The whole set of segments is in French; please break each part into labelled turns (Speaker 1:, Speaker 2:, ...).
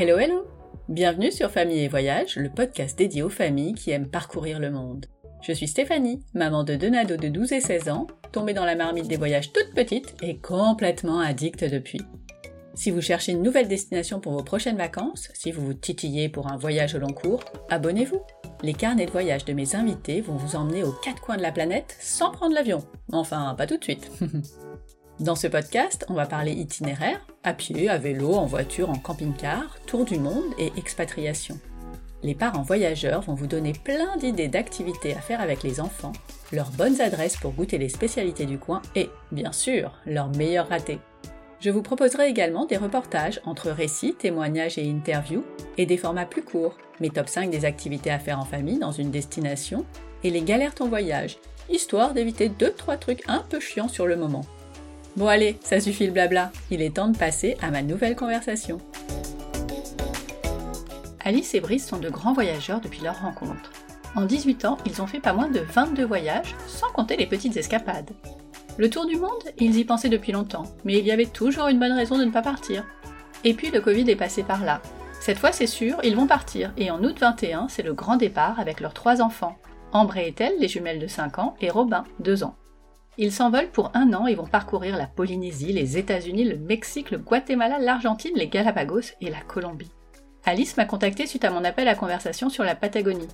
Speaker 1: Hello hello Bienvenue sur Famille et Voyage, le podcast dédié aux familles qui aiment parcourir le monde. Je suis Stéphanie, maman de deux de 12 et 16 ans, tombée dans la marmite des voyages toute petite et complètement addicte depuis. Si vous cherchez une nouvelle destination pour vos prochaines vacances, si vous vous titillez pour un voyage au long cours, abonnez-vous. Les carnets de voyage de mes invités vont vous emmener aux quatre coins de la planète sans prendre l'avion. Enfin, pas tout de suite. Dans ce podcast, on va parler itinéraire, à pied, à vélo, en voiture, en camping-car, tour du monde et expatriation. Les parents voyageurs vont vous donner plein d'idées d'activités à faire avec les enfants, leurs bonnes adresses pour goûter les spécialités du coin et, bien sûr, leurs meilleurs ratés. Je vous proposerai également des reportages entre récits, témoignages et interviews, et des formats plus courts, mes top 5 des activités à faire en famille dans une destination, et les galères ton voyage, histoire d'éviter 2-3 trucs un peu chiants sur le moment. Bon allez, ça suffit le blabla, il est temps de passer à ma nouvelle conversation. Alice et Brice sont de grands voyageurs depuis leur rencontre. En 18 ans, ils ont fait pas moins de 22 voyages, sans compter les petites escapades. Le tour du monde, ils y pensaient depuis longtemps, mais il y avait toujours une bonne raison de ne pas partir. Et puis le Covid est passé par là. Cette fois c'est sûr, ils vont partir, et en août 21, c'est le grand départ avec leurs trois enfants. Ambre et Ethel, les jumelles de 5 ans, et Robin, 2 ans. Ils s'envolent pour un an et vont parcourir la Polynésie, les États-Unis, le Mexique, le Guatemala, l'Argentine, les Galapagos et la Colombie. Alice m'a contacté suite à mon appel à conversation sur la Patagonie.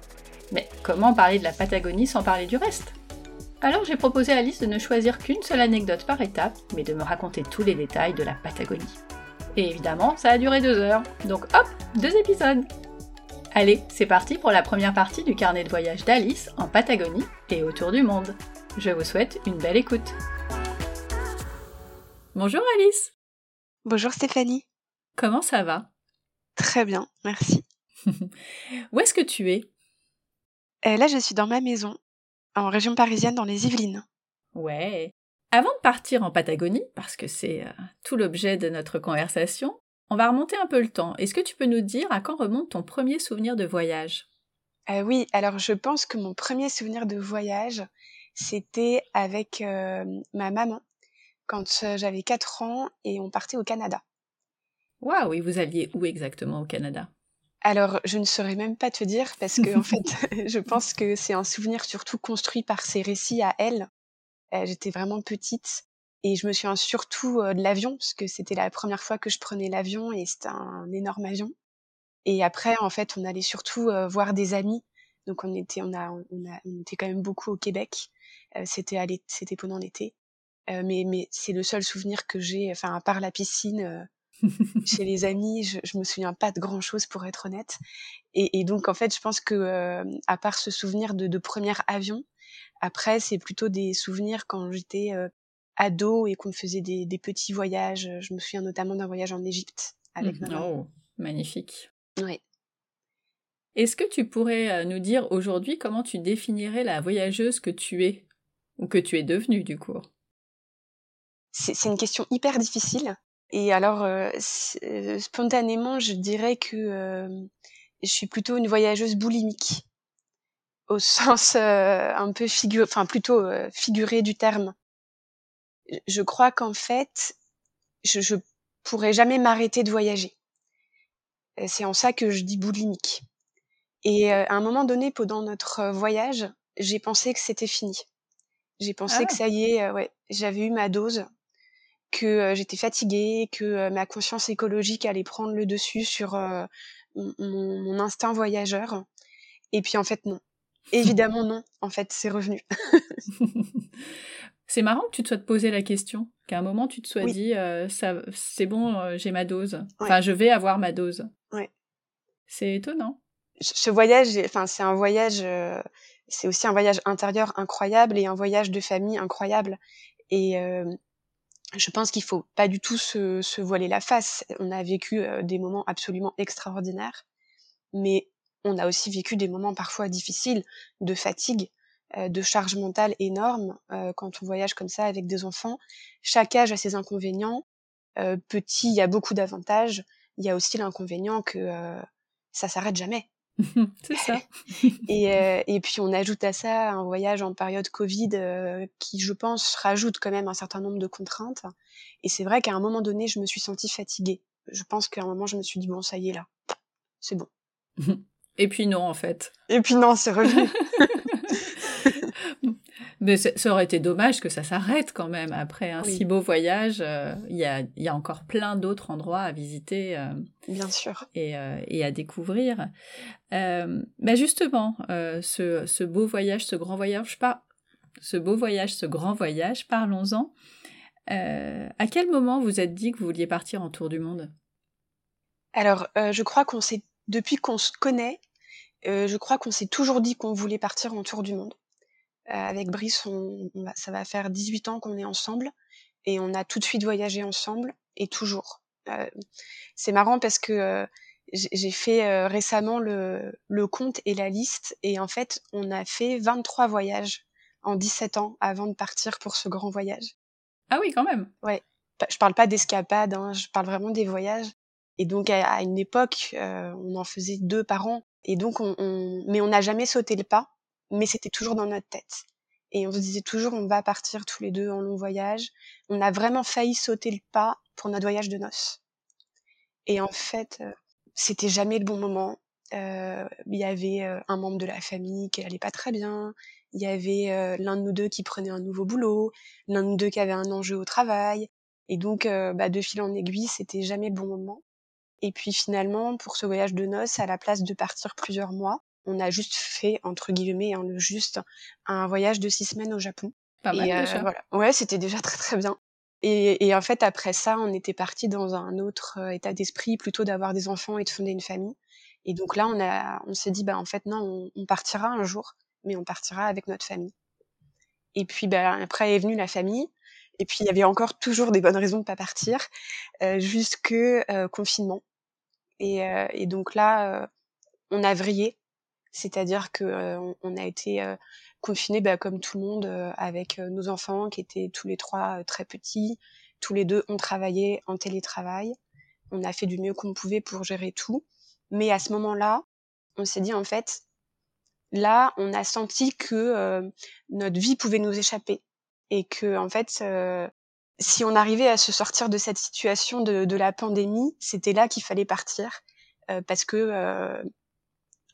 Speaker 1: Mais comment parler de la Patagonie sans parler du reste? Alors j'ai proposé à Alice de ne choisir qu'une seule anecdote par étape, mais de me raconter tous les détails de la Patagonie. Et évidemment, ça a duré deux heures, donc hop, deux épisodes Allez, c'est parti pour la première partie du carnet de voyage d'Alice en Patagonie et autour du monde. Je vous souhaite une belle écoute. Bonjour Alice.
Speaker 2: Bonjour Stéphanie.
Speaker 1: Comment ça va?
Speaker 2: Très bien, merci.
Speaker 1: Où est-ce que tu es?
Speaker 2: Euh, Là, je suis dans ma maison, en région parisienne, dans les Yvelines.
Speaker 1: Ouais. Avant de partir en Patagonie, parce que c'est euh, tout l'objet de notre conversation, on va remonter un peu le temps. Est-ce que tu peux nous dire à quand remonte ton premier souvenir de voyage?
Speaker 2: Euh, Oui, alors je pense que mon premier souvenir de voyage, c'était avec ma maman quand j'avais 4 ans et on partait au Canada.
Speaker 1: Waouh, et vous alliez où exactement au Canada?
Speaker 2: Alors, je ne saurais même pas te dire parce que en fait, je pense que c'est un souvenir surtout construit par ses récits à elle. J'étais vraiment petite et je me souviens surtout de l'avion parce que c'était la première fois que je prenais l'avion et c'était un énorme avion. Et après, en fait, on allait surtout voir des amis. Donc, on était, on a, on a, on était quand même beaucoup au Québec. Euh, c'était c'était pendant l'été. Euh, mais mais c'est le seul souvenir que j'ai, enfin à part la piscine euh, chez les amis, je, je me souviens pas de grand chose pour être honnête. Et, et donc en fait, je pense que à part ce souvenir de, de premier avion, après c'est plutôt des souvenirs quand j'étais ado et qu'on faisait des, des, petits voyages. Je me souviens notamment d'un voyage en Égypte avec
Speaker 1: mmh. Oh, magnifique.
Speaker 2: Oui.
Speaker 1: Est-ce que tu pourrais nous dire aujourd'hui comment tu définirais la voyageuse que tu es ou que tu es devenue du coup?
Speaker 2: C'est une question hyper difficile. Et alors, euh, euh, spontanément, je dirais que euh, je suis plutôt une voyageuse boulimique, au sens un peu figuré, enfin plutôt figuré du terme. Je crois qu'en fait, je, je pourrais jamais m'arrêter de voyager. C'est en ça que je dis boulimique. Et à un moment donné, pendant notre voyage, j'ai pensé que c'était fini. J'ai pensé que ah. ça y est, euh, ouais, j'avais eu ma dose, que euh, j'étais fatiguée, que euh, ma conscience écologique allait prendre le dessus sur mon, mon, instinct voyageur. Et puis en fait non. Évidemment non. En fait, c'est revenu.
Speaker 1: c'est marrant que tu te sois posé la question, qu'à un moment tu te sois dit ça, c'est bon, j'ai ma dose. Enfin, je vais avoir ma dose.
Speaker 2: Ouais.
Speaker 1: C'est étonnant.
Speaker 2: Ce voyage, enfin, c'est un voyage c'est aussi un voyage intérieur incroyable et un voyage de famille incroyable. Et euh, je pense qu'il faut pas du tout se, se, voiler la face. On a vécu euh, des moments absolument extraordinaires, mais on a aussi vécu des moments parfois difficiles, de fatigue, euh, de charge mentale énorme quand on voyage comme ça avec des enfants. Chaque âge a ses inconvénients. petit, il y a beaucoup d'avantages. Il y a aussi l'inconvénient que ça s'arrête jamais.
Speaker 1: c'est ça.
Speaker 2: et, euh, et, puis on ajoute à ça un voyage en période Covid euh, qui, je pense, rajoute quand même un certain nombre de contraintes. Et c'est vrai qu'à un moment donné, je me suis sentie fatiguée je pense qu'à un moment, je me suis dit, bon, ça y est, là, c'est bon.
Speaker 1: Et puis non, en fait.
Speaker 2: Et puis non, c'est revenu.
Speaker 1: Mais ça aurait été dommage que ça s'arrête quand même après un si beau voyage. Euh, il y, a, y, a, encore plein d'autres endroits à visiter. Euh,
Speaker 2: Bien sûr.
Speaker 1: Et, euh, et à découvrir. mais justement, ce, ce, beau voyage, ce grand voyage, pas ce beau voyage, ce grand voyage, parlons-en. à quel moment vous êtes dit que vous vouliez partir en tour du monde?
Speaker 2: Alors, je crois qu'on s'est, depuis qu'on se connaît, je crois qu'on s'est toujours dit qu'on voulait partir en tour du monde. Euh, avec Brice, on, ça va faire 18 ans qu'on est ensemble et on a tout de suite voyagé ensemble et toujours. Euh, c'est marrant parce que euh, j'ai fait récemment le, le, compte et la liste et en fait on a fait 23 voyages en 17 ans avant de partir pour ce grand voyage.
Speaker 1: Ah oui quand même.
Speaker 2: Ouais. Je parle pas d'escapade, hein, je parle vraiment des voyages. Et donc à, une époque, on en faisait deux par an. Et donc on, on... mais on n'a jamais sauté le pas mais c'était toujours dans notre tête. Et on se disait toujours, on va partir tous les deux en long voyage. On a vraiment failli sauter le pas pour notre voyage de noces. Et en fait, euh, c'était jamais le bon moment. Euh, il y avait euh, un membre de la famille qui allait pas très bien. Il y avait l'un de nous deux qui prenait un nouveau boulot, l'un de nous deux qui avait un enjeu au travail. Et donc, bah, de fil en aiguille, c'était jamais le bon moment. Et puis finalement, pour ce voyage de noces, à la place de partir plusieurs mois, on a juste fait entre guillemets hein, le juste un voyage de six semaines au Japon.
Speaker 1: Pas mal euh, déjà.
Speaker 2: Voilà. Ouais, c'était déjà très très bien. Et, et, en fait, après ça, on était parti dans un autre euh, état d'esprit, plutôt d'avoir des enfants et de fonder une famille. Et donc là, on a, on s'est dit, bah en fait non, on, on, partira un jour, mais on partira avec notre famille. Et puis, bah, après est venue la famille. Et puis, il y avait encore toujours des bonnes raisons de pas partir, euh, jusque euh, confinement. Et, euh, et, donc là, on a vrillé c'est-à-dire que euh, a été euh, confinés bah, comme tout le monde euh, avec nos enfants qui étaient tous les trois très petits. Tous les deux, on travaillait en télétravail. On a fait du mieux qu'on pouvait pour gérer tout. Mais à ce moment-là, on s'est dit en fait, là, on a senti que notre vie pouvait nous échapper et que en fait, si on arrivait à se sortir de cette situation de, de la pandémie, c'était là qu'il fallait partir parce que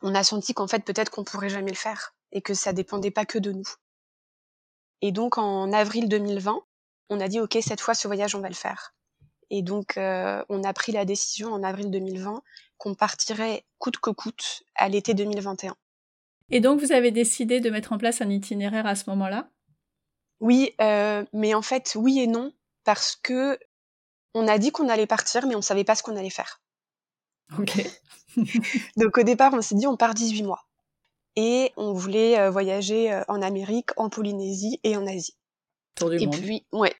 Speaker 2: on a senti qu'en fait peut-être qu'on pourrait jamais le faire et que ça dépendait pas que de nous. Et donc en avril 2020, on a dit ok cette fois ce voyage on va le faire. Et donc euh, on a pris la décision en avril 2020 qu'on partirait coûte que coûte à l'été 2021.
Speaker 1: Et donc vous avez décidé de mettre en place un itinéraire à ce moment-là?
Speaker 2: Oui, euh, mais en fait oui et non parce que on a dit qu'on allait partir mais on savait pas ce qu'on allait faire.
Speaker 1: Ok.
Speaker 2: Donc au départ, on s'est dit on part 18 mois. Et on voulait euh, voyager euh, en Amérique, en Polynésie et en Asie.
Speaker 1: Tour du
Speaker 2: et
Speaker 1: monde.
Speaker 2: Puis, ouais.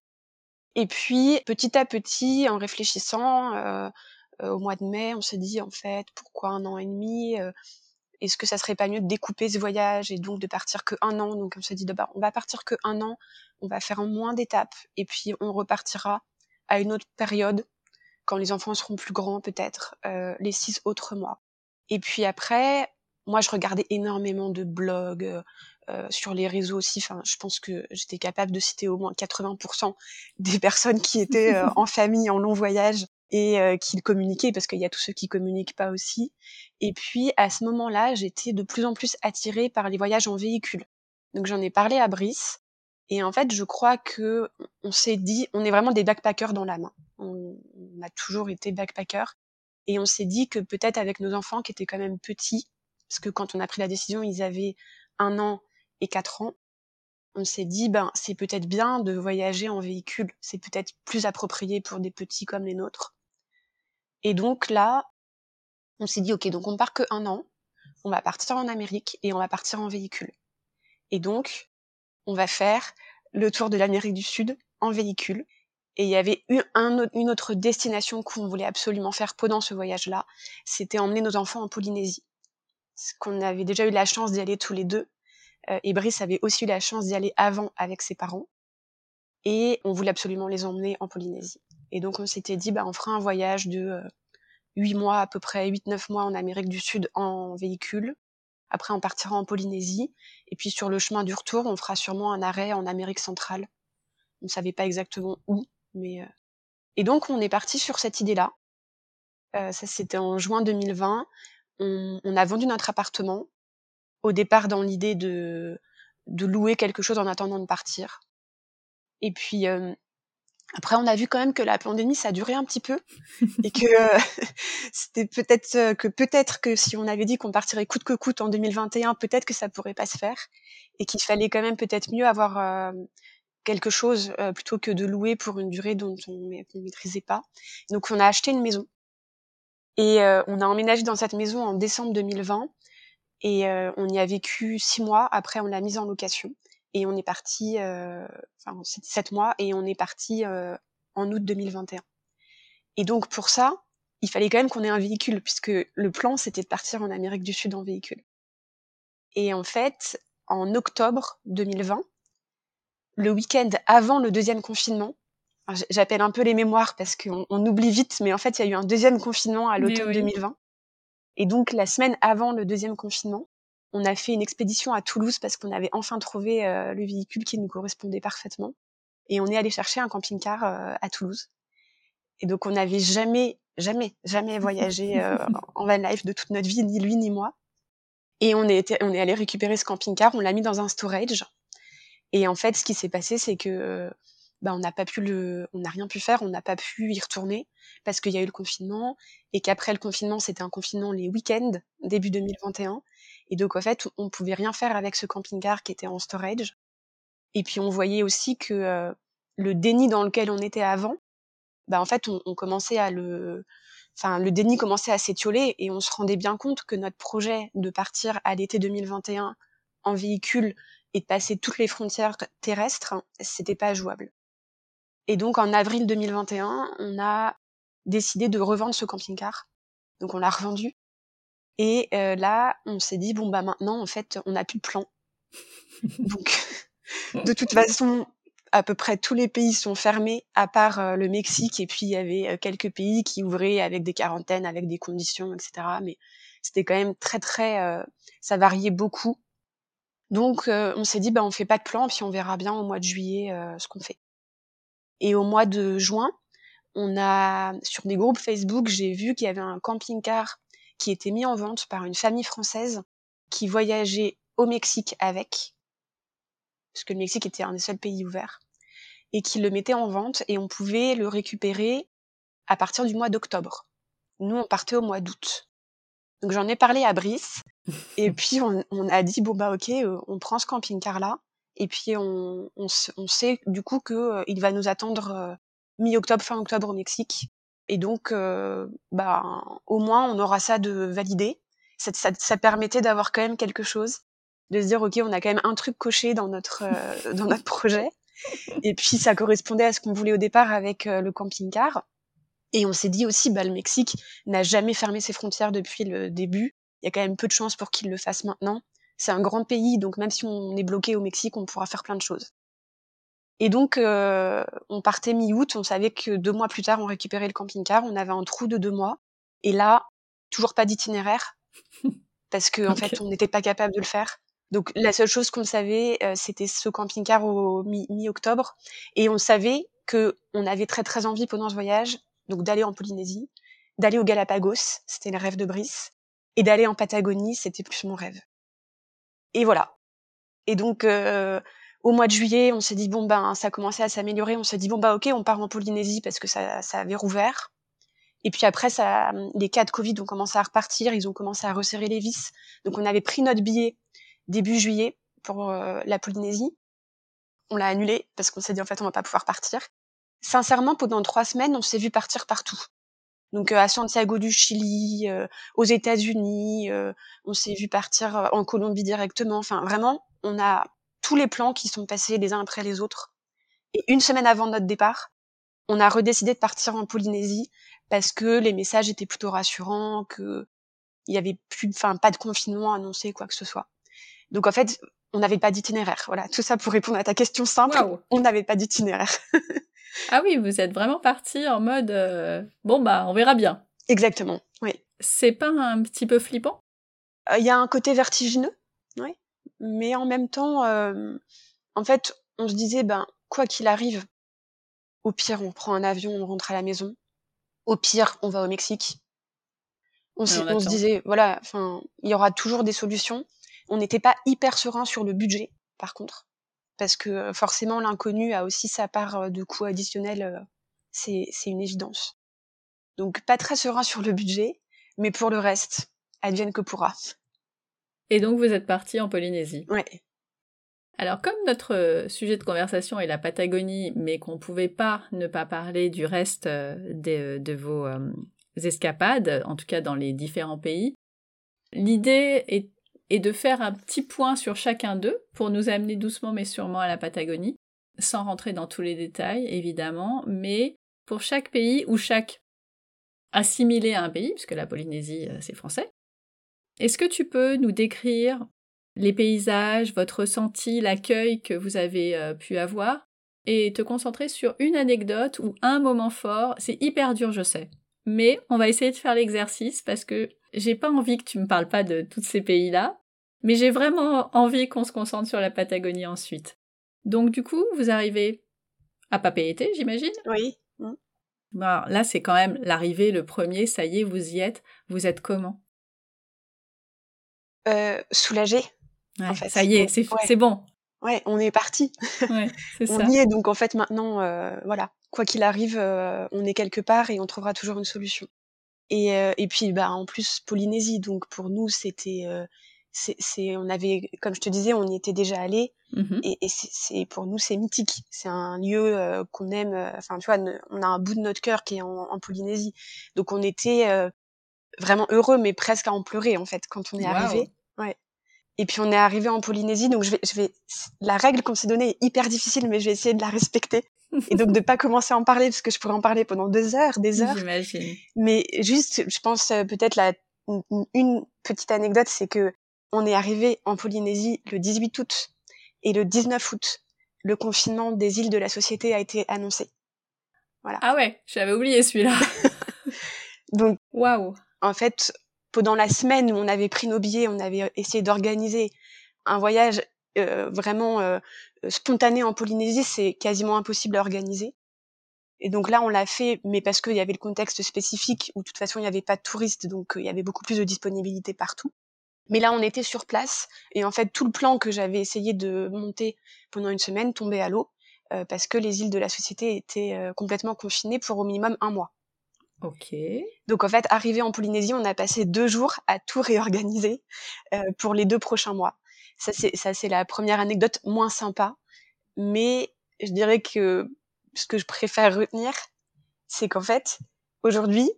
Speaker 2: Et puis, petit à petit, en réfléchissant, euh, au mois de mai, on s'est dit, en fait, pourquoi un an et demi Est-ce que ça serait pas mieux de découper ce voyage et donc de partir que un an? Donc on s'est dit, d'abord, on va partir que un an, on va faire en moins d'étapes, et puis on repartira à une autre période quand les enfants seront plus grands peut-être, euh, les six autres mois. Et puis après, moi je regardais énormément de blogs euh, euh sur les réseaux aussi. Enfin, je pense que j'étais capable de citer au moins 80% des personnes qui étaient euh, en famille, en long voyage et euh, qui communiquaient, parce qu'il y a tous ceux qui communiquent pas aussi. Et puis à ce moment-là, j'étais de plus en plus attirée par les voyages en véhicule. Donc j'en ai parlé à Brice. Et en fait, je crois que on s'est dit, on est vraiment des backpackers dans la main on, a toujours été backpacker. Et on s'est dit que peut-être avec nos enfants qui étaient quand même petits, parce que quand on a pris la décision, ils avaient un an et quatre ans, on s'est dit, ben, c'est peut-être bien de voyager en véhicule. C'est peut-être plus approprié pour des petits comme les nôtres. Et donc là, on s'est dit, ok, donc on part que un an, on va partir en Amérique et on va partir en véhicule. Et donc, on va faire le tour de l'Amérique du Sud en véhicule. Et il y avait eu un, une autre destination qu'on voulait absolument faire pendant ce voyage-là, c'était emmener nos enfants en Polynésie. Parce qu'on avait déjà eu la chance d'y aller tous les deux. Euh, et Brice avait aussi eu la chance d'y aller avant avec ses parents. Et on voulait absolument les emmener en Polynésie. Et donc on s'était dit, bah, on fera un voyage de euh, 8 mois à peu près, 8-9 mois en Amérique du Sud en véhicule. Après on partira en Polynésie. Et puis sur le chemin du retour, on fera sûrement un arrêt en Amérique centrale. On ne savait pas exactement où, mais euh, et donc on est parti sur cette idée-là. ça c'était en juin 2020. On, on, a vendu notre appartement. Au départ, dans l'idée de, de louer quelque chose en attendant de partir. Et puis après, on a vu quand même que la pandémie, ça a duré un petit peu et que euh, c'était peut-être euh, que peut-être que si on avait dit qu'on partirait coûte que coûte en 2021, peut-être que ça pourrait pas se faire et qu'il fallait quand même peut-être mieux avoir euh, quelque chose plutôt que de louer pour une durée dont on ne maîtrisait pas. Donc, on a acheté une maison et on a emménagé dans cette maison en décembre 2020 et on y a vécu six mois. Après, on l'a mise en location et on est parti, euh, enfin c'était sept mois et on est parti euh, en août 2021. Et donc pour ça, il fallait quand même qu'on ait un véhicule puisque le plan c'était de partir en Amérique du Sud en véhicule. Et en fait, en octobre 2020, le week-end avant le deuxième confinement, j'appelle un peu les mémoires parce qu'on on oublie vite, mais en fait il y a eu un deuxième confinement à l'automne 2020. Et donc la semaine avant le deuxième confinement, on a fait une expédition à Toulouse parce qu'on avait enfin trouvé euh, le véhicule qui nous correspondait parfaitement. Et on est allé chercher un camping-car euh, à Toulouse. Et donc on n'avait jamais, jamais, jamais voyagé euh, en van life de toute notre vie, ni lui ni moi. Et on est, on est allé récupérer ce camping-car, on l'a mis dans un storage. Et en fait, ce qui s'est passé, c'est que bah, on n'a pas pu le, on n'a rien pu faire, on n'a pas pu y retourner parce qu'il y a eu le confinement et qu'après le confinement, c'était un confinement les week-ends début 2021 et donc, en fait, on pouvait rien faire avec ce camping-car qui était en storage. Et puis, on voyait aussi que euh, le déni dans lequel on était avant, bah, en fait, on, on commençait à le, enfin, le déni commençait à s'étioler et on se rendait bien compte que notre projet de partir à l'été 2021 en véhicule et de passer toutes les frontières terrestres, c'était pas jouable. Et donc, en avril 2021, on a décidé de revendre ce camping-car. Donc, on l'a revendu et euh, là, on s'est dit bon bah maintenant en fait, on n'a plus de plan. Donc de toute façon, à peu près tous les pays sont fermés à part euh, le Mexique et puis il y avait euh, quelques pays qui ouvraient avec des quarantaines, avec des conditions, etc. Mais c'était quand même très très, ça variait beaucoup. Donc on s'est dit bah on fait pas de plan puis on verra bien au mois de juillet ce qu'on fait. Et au mois de juin, on a sur des groupes Facebook, j'ai vu qu'il y avait un camping-car qui était mis en vente par une famille française qui voyageait au Mexique avec, parce que le Mexique était un des seuls pays ouverts, et qui le mettait en vente et on pouvait le récupérer à partir du mois d'octobre. Nous, on partait au mois d'août. Donc j'en ai parlé à Brice, et puis on, a dit bon bah ok, euh, on prend ce camping-car là, et puis on, sait du coup que euh, il va nous attendre euh, mi-octobre, fin octobre au Mexique, et donc, bah, au moins, on aura ça de validé. Ça permettait d'avoir quand même quelque chose, de se dire, ok, on a quand même un truc coché dans notre euh, dans notre projet. Et puis, ça correspondait à ce qu'on voulait au départ avec euh, le camping-car. Et on s'est dit aussi, bah, le Mexique n'a jamais fermé ses frontières depuis le début. Il y a quand même peu de chances pour qu'il le fasse maintenant. C'est un grand pays, donc même si on est bloqué au Mexique, on pourra faire plein de choses. Et donc, euh, on partait mi-août, on savait que deux mois plus tard, on récupérait le camping-car, on avait un trou de deux mois. Et là, toujours pas d'itinéraire, parce qu'en en fait, on n'était pas capable de le faire. Donc, la seule chose qu'on savait, euh, c'était ce camping-car au mi-octobre. et on savait que on avait très très envie pendant ce voyage, donc d'aller en Polynésie, d'aller au Galapagos, c'était le rêve de Brice, et d'aller en Patagonie, c'était plus mon rêve. Et voilà. Et donc, euh, au mois de juillet, on s'est dit bon ben ça commençait à s'améliorer. On s'est dit bon bah ok, on part en Polynésie parce que ça, ça avait rouvert. Et puis après, ça, les cas de Covid ont commencé à repartir. Ils ont commencé à resserrer les vis. Donc on avait pris notre billet début juillet pour euh, la Polynésie. On l'a annulé parce qu'on s'est dit en fait on va pas pouvoir partir. Sincèrement, pendant trois semaines, on s'est vu partir partout. Donc euh, à Santiago du Chili, euh, aux États-Unis, on s'est vu partir en Colombie directement. Enfin vraiment, on a tous les plans qui sont passés les uns après les autres. Et une semaine avant notre départ, on a redécidé de partir en Polynésie parce que les messages étaient plutôt rassurants, que il y avait plus, enfin, pas de confinement annoncé, quoi que ce soit. Donc en fait, on n'avait pas d'itinéraire. Voilà, tout ça pour répondre à ta question simple. On n'avait pas d'itinéraire.
Speaker 1: ah oui, vous êtes vraiment parti en mode euh, bon bah on verra bien.
Speaker 2: Exactement. Oui.
Speaker 1: C'est pas un petit peu flippant?
Speaker 2: Euh, Il y a un côté vertigineux. Oui mais en même temps, euh, en fait, on se disait, ben, quoi qu'il arrive, au pire, on prend un avion, on rentre à la maison. Au pire, on va au Mexique. On, on se disait, voilà, enfin, il y aura toujours des solutions. On n'était pas hyper serein sur le budget, par contre, parce que forcément l'inconnu a aussi sa part de coûts additionnels. c'est une évidence. Donc pas très serein sur le budget, mais pour le reste, advienne que pourra.
Speaker 1: Et donc vous êtes parti en Polynésie.
Speaker 2: Ouais.
Speaker 1: Alors comme notre sujet de conversation est la Patagonie, mais qu'on ne pouvait pas ne pas parler du reste de, de vos escapades, en tout cas dans les différents pays, l'idée est, est, de faire un petit point sur chacun d'eux pour nous amener doucement mais sûrement à la Patagonie, sans rentrer dans tous les détails évidemment, mais pour chaque pays ou chaque assimilé à un pays, puisque la Polynésie c'est français, est-ce que tu peux nous décrire les paysages, votre ressenti, l'accueil que vous avez euh, pu avoir, et te concentrer sur une anecdote ou un moment fort? C'est hyper dur, je sais. Mais on va essayer de faire l'exercice parce que j'ai pas envie que tu me parles pas de tous ces pays-là, mais j'ai vraiment envie qu'on se concentre sur la Patagonie ensuite. Donc du coup, vous arrivez à Papeete, j'imagine?
Speaker 2: Oui.
Speaker 1: Bon, là, c'est quand même l'arrivée, le premier, ça y est, vous y êtes. Vous êtes comment?
Speaker 2: Euh, Soulagé
Speaker 1: ça y est, c'est bon.
Speaker 2: Ouais, on est parti.
Speaker 1: Ouais,
Speaker 2: on y est, donc en fait maintenant, euh, voilà, quoi qu'il arrive, euh, on est quelque part et on trouvera toujours une solution. Et, euh, et puis, bah, en plus, Polynésie, donc pour nous, c'était, c'est, on avait, comme je te disais, on y était déjà allé,
Speaker 1: mmh
Speaker 2: et, et c'est, pour nous, c'est mythique. C'est un lieu qu'on aime. Enfin, tu vois, on a un bout de notre cœur qui est en, en Polynésie, donc on était vraiment heureux, mais presque à en pleurer en fait quand on est arrivé. Ouais. Et puis on est arrivé en Polynésie, donc je vais, je vais, la règle qu'on s'est donnée est hyper difficile, mais je vais essayer de la respecter. Et donc de pas commencer à en parler parce que je pourrais en parler pendant deux heures, des heures.
Speaker 1: J'imagine.
Speaker 2: Mais juste, je pense euh, peut-être la une petite anecdote, c'est que on est arrivé en Polynésie le 18 août et le 19 août, le confinement des îles de la Société a été annoncé. Voilà.
Speaker 1: Ah ouais, j'avais oublié celui-là.
Speaker 2: donc,
Speaker 1: waouh.
Speaker 2: En fait, pendant la semaine où on avait pris nos billets, on avait essayé d'organiser un voyage euh, vraiment euh, spontané en Polynésie, c'est quasiment impossible à organiser. Et donc là, on l'a fait, mais parce qu'il y avait le contexte spécifique où de toute façon il n'y avait pas de touristes, donc euh, il y avait beaucoup plus de disponibilité partout. Mais là, on était sur place et en fait, tout le plan que j'avais essayé de monter pendant une semaine tombait à l'eau parce que les îles de la société étaient complètement confinées pour au minimum un mois.
Speaker 1: Ok.
Speaker 2: Donc en fait, arrivé en Polynésie, on a passé deux jours à tout réorganiser euh, pour les deux prochains mois. Ça c'est ça c'est la première anecdote moins sympa, mais je dirais que ce que je préfère retenir, c'est qu'en fait, aujourd'hui,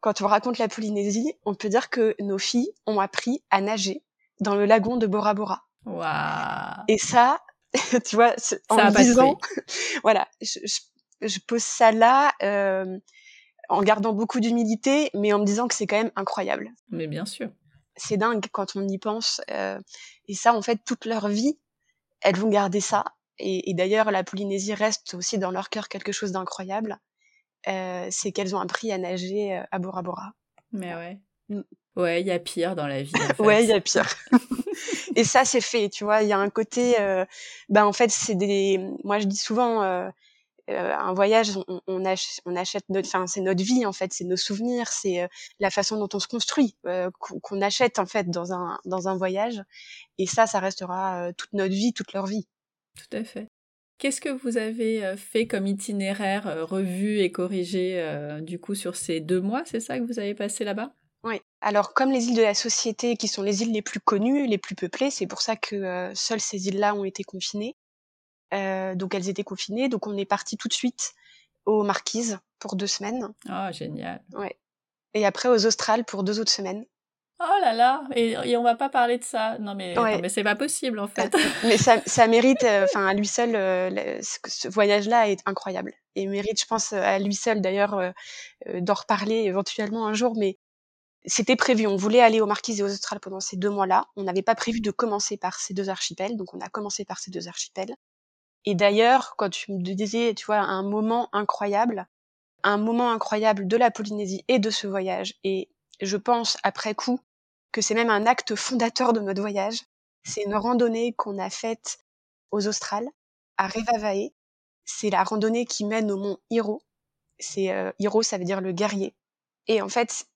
Speaker 2: quand on raconte la Polynésie, on peut dire que nos filles ont appris à nager dans le lagon de Bora Bora.
Speaker 1: Waouh
Speaker 2: Et ça, tu vois, en disant, voilà, je, je, je, pose ça là. Euh, en gardant beaucoup d'humilité, mais en me disant que c'est quand même incroyable.
Speaker 1: Mais bien sûr.
Speaker 2: C'est dingue quand on y pense. Euh, et ça, en fait, toute leur vie, elles vont garder ça. Et, et d'ailleurs, la Polynésie reste aussi dans leur cœur quelque chose d'incroyable. Euh, c'est qu'elles ont appris à nager euh, à Bora Bora.
Speaker 1: Mais ouais. Mm. Ouais, il y a pire dans la vie. En fait.
Speaker 2: ouais, il y a pire. et ça, c'est fait, tu vois. Il y a un côté, euh, ben en fait, c'est des. Moi, je dis souvent, euh, euh, un voyage, on, on, achète, notre, enfin c'est notre vie en fait, c'est nos souvenirs, c'est euh, la façon dont on se construit, euh, qu'on achète en fait dans un dans un voyage. Et ça, ça restera toute notre vie, toute leur vie.
Speaker 1: Tout à fait. Qu'est-ce que vous avez fait comme itinéraire revu et corrigé du coup sur ces deux mois C'est ça que vous avez passé là-bas?
Speaker 2: Oui. Alors, comme les îles de la Société, qui sont les îles les plus connues, les plus peuplées, c'est pour ça que seules ces îles-là ont été confinées. Euh, donc elles étaient confinées, donc on est parti tout de suite aux Marquises pour deux semaines.
Speaker 1: Oh, génial.
Speaker 2: Ouais. Et après aux Australes pour deux autres semaines.
Speaker 1: Oh là là, et, et on va pas parler de ça. Non mais, ouais. mais c'est pas possible en fait.
Speaker 2: mais ça, ça mérite, euh, enfin à lui seul, euh, ce, voyage-là est incroyable et mérite, je pense, à lui seul d'ailleurs euh, d'en reparler éventuellement un jour. Mais c'était prévu, on voulait aller aux Marquises et aux Australes pendant ces deux mois-là. On n'avait pas prévu de commencer par ces deux archipels, donc on a commencé par ces deux archipels. Et d'ailleurs, quand tu me disais, tu vois, un moment incroyable, un moment incroyable de la Polynésie et de ce voyage, et je pense après coup que c'est même un acte fondateur de notre voyage, c'est une randonnée qu'on a faite aux Australes, à Revavae. C'est la randonnée qui mène au mont Hiro. C'est euh, Hiro, ça veut dire le guerrier. Et en fait,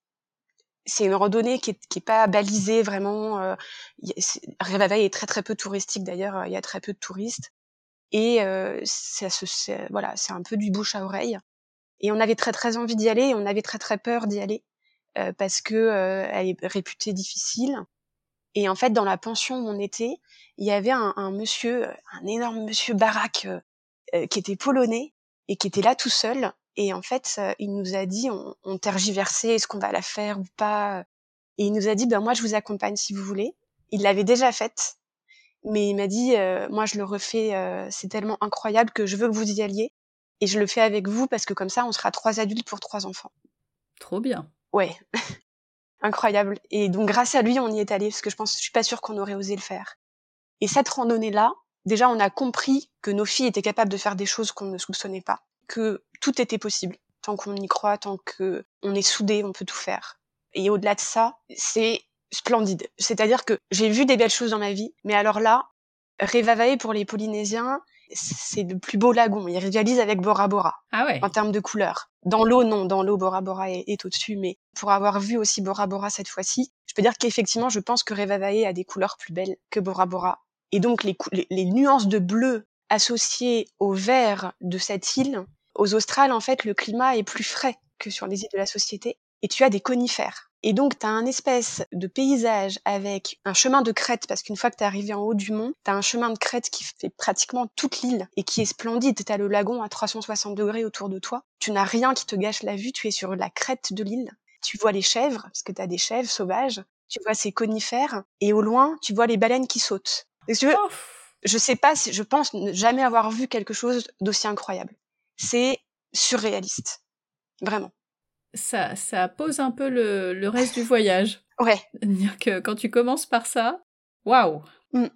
Speaker 2: c'est une randonnée qui est, qui est pas balisée vraiment. Euh, est très très peu touristique d'ailleurs. Il y a très peu de touristes et ça voilà, c'est un peu du bouche à oreille. Et on avait très très envie d'y aller. Et on avait très très peur d'y aller parce que elle est réputée difficile. Et en fait, dans la pension où on était, il y avait un, un monsieur, un énorme monsieur baraque euh, qui était polonais et qui était là tout seul et en fait, il nous a dit, on, on tergiversait, est-ce qu'on va la faire ou pas Et il nous a dit, ben moi je vous accompagne si vous voulez. Il l'avait déjà faite, mais il m'a dit, euh, moi je le refais, euh, c'est tellement incroyable que je veux que vous y alliez. Et je le fais avec vous parce que comme ça, on sera trois adultes pour trois enfants.
Speaker 1: Trop bien.
Speaker 2: Ouais, incroyable. Et donc grâce à lui, on y est allé parce que je pense, je suis pas sûre qu'on aurait osé le faire. Et cette randonnée-là, déjà, on a compris que nos filles étaient capables de faire des choses qu'on ne soupçonnait pas que tout était possible. Tant qu'on y croit, tant que on est soudé, on peut tout faire. Et au-delà de ça, c'est splendide. C'est-à-dire que j'ai vu des belles choses dans ma vie, mais alors là, Revavae pour les Polynésiens, c'est le plus beau lagon. Ils rivalisent avec Bora Bora.
Speaker 1: Ah ouais.
Speaker 2: En termes de couleurs. Dans l'eau, non. Dans l'eau, Bora Bora est, au-dessus. Mais pour avoir vu aussi Bora Bora cette fois-ci, je peux dire qu'effectivement, je pense que Revavae a des couleurs plus belles que Bora Bora. Et donc, les, les nuances de bleu associé au vert de cette île, aux Australes, en fait, le climat est plus frais que sur les îles de la Société, et tu as des conifères. Et donc, tu as un espèce de paysage avec un chemin de crête, parce qu'une fois que tu es arrivé en haut du mont, tu as un chemin de crête qui fait pratiquement toute l'île et qui est splendide. Tu as le lagon à 360 degrés autour de toi. Tu n'as rien qui te gâche la vue, tu es sur la crête de l'île. Tu vois les chèvres, parce que tu as des chèvres sauvages. Tu vois ces conifères, et au loin, tu vois les baleines qui sautent. Et tu veux, je sais pas si je pense ne jamais avoir vu quelque chose d'aussi incroyable. C'est surréaliste. Vraiment.
Speaker 1: Ça, ça pose un peu le, le reste du voyage.
Speaker 2: Ouais.
Speaker 1: Dire que quand tu commences par ça, waouh.
Speaker 2: Mm.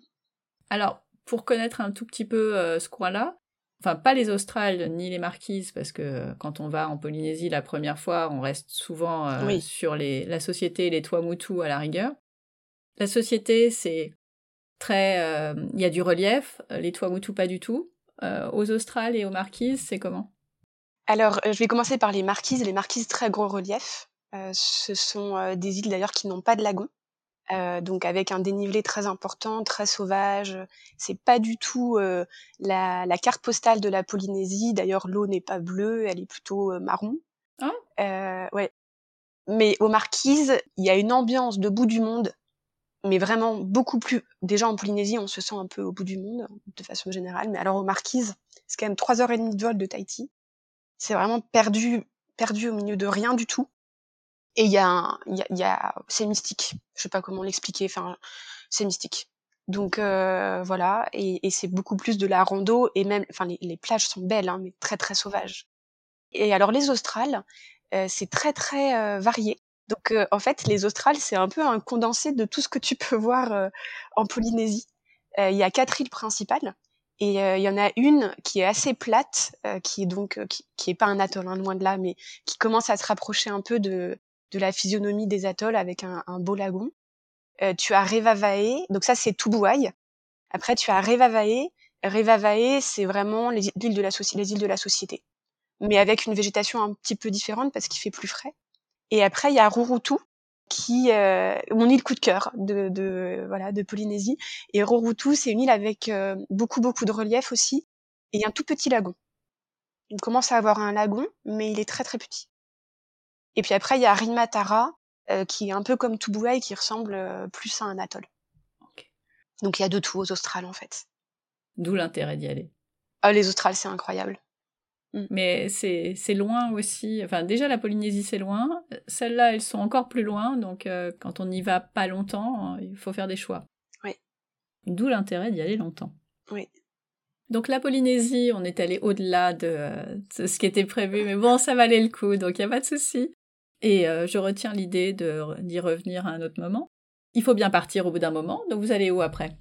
Speaker 1: Alors, pour connaître un tout petit peu euh, ce coin-là, enfin pas les Australes ni les Marquises, parce que quand on va en Polynésie la première fois, on reste souvent euh, sur les, la société et les Tuamotu à la rigueur. La société, c'est très, euh, il y a du relief. Les Tuamotu pas du tout. Euh, aux Australes et aux Marquises, c'est comment?
Speaker 2: Alors, je vais commencer par les Marquises. Les Marquises, très gros relief. ce sont des îles d'ailleurs qui n'ont pas de lagon. donc avec un dénivelé très important, très sauvage. C'est pas du tout la, la, carte postale de la Polynésie. D'ailleurs, l'eau n'est pas bleue, elle est plutôt marron.
Speaker 1: Ah.
Speaker 2: ouais. Mais aux Marquises, il y a une ambiance de bout du monde mais vraiment beaucoup plus. Déjà en Polynésie, on se sent un peu au bout du monde, de façon générale. Mais alors aux Marquises, c'est quand même trois heures et demie de vol de Tahiti. C'est vraiment perdu, perdu au milieu de rien du tout. Et il y a, il y a, c'est mystique. Je sais pas comment l'expliquer. Enfin, c'est mystique. Donc euh, voilà, et, c'est beaucoup plus de la rando et même, enfin les, plages sont belles, hein, mais très très sauvages. Et alors les Australes, euh, c'est très très euh, varié. Donc euh, en fait, les Australes, c'est un peu un condensé de tout ce que tu peux voir euh, en Polynésie. Il y a quatre îles principales et il y en a une qui est assez plate, qui est donc qui, qui, est pas un atoll hein, loin de là, mais qui commence à se rapprocher un peu de, de la physionomie des atolls avec un, un beau lagon. tu as Revavae, donc ça c'est Tubuai. Après tu as Revavae. Revavae, c'est vraiment les îles de la, les îles de la société, mais avec une végétation un petit peu différente parce qu'il fait plus frais. Et après, il y a Rurutu, qui euh, mon île coup de cœur de, de voilà de Polynésie. Et Rurutu, c'est une île avec euh, beaucoup beaucoup de relief aussi, et un tout petit lagon. Il commence à avoir un lagon, mais il est très très petit. Et puis après, il y a Rimatara, euh, qui est un peu comme Tubuai, qui ressemble euh, plus à un atoll. Donc il y a de tout aux Australes en fait.
Speaker 1: D'où l'intérêt d'y aller.
Speaker 2: Ah, les Australes, c'est incroyable.
Speaker 1: Mm. Mais c'est loin aussi. Enfin, déjà, la Polynésie, c'est loin. Celles-là, elles sont encore plus loin. Donc, euh, quand on n'y va pas longtemps, il faut faire des choix.
Speaker 2: Oui.
Speaker 1: D'où l'intérêt d'y aller longtemps.
Speaker 2: Oui.
Speaker 1: Donc, la Polynésie, on est allé au-delà de, ce qui était prévu. Mais bon, ça valait le coup. Donc, il n'y a pas de souci. Et euh, je retiens l'idée d'y revenir à un autre moment. Il faut bien partir au bout d'un moment. Donc, vous allez où après?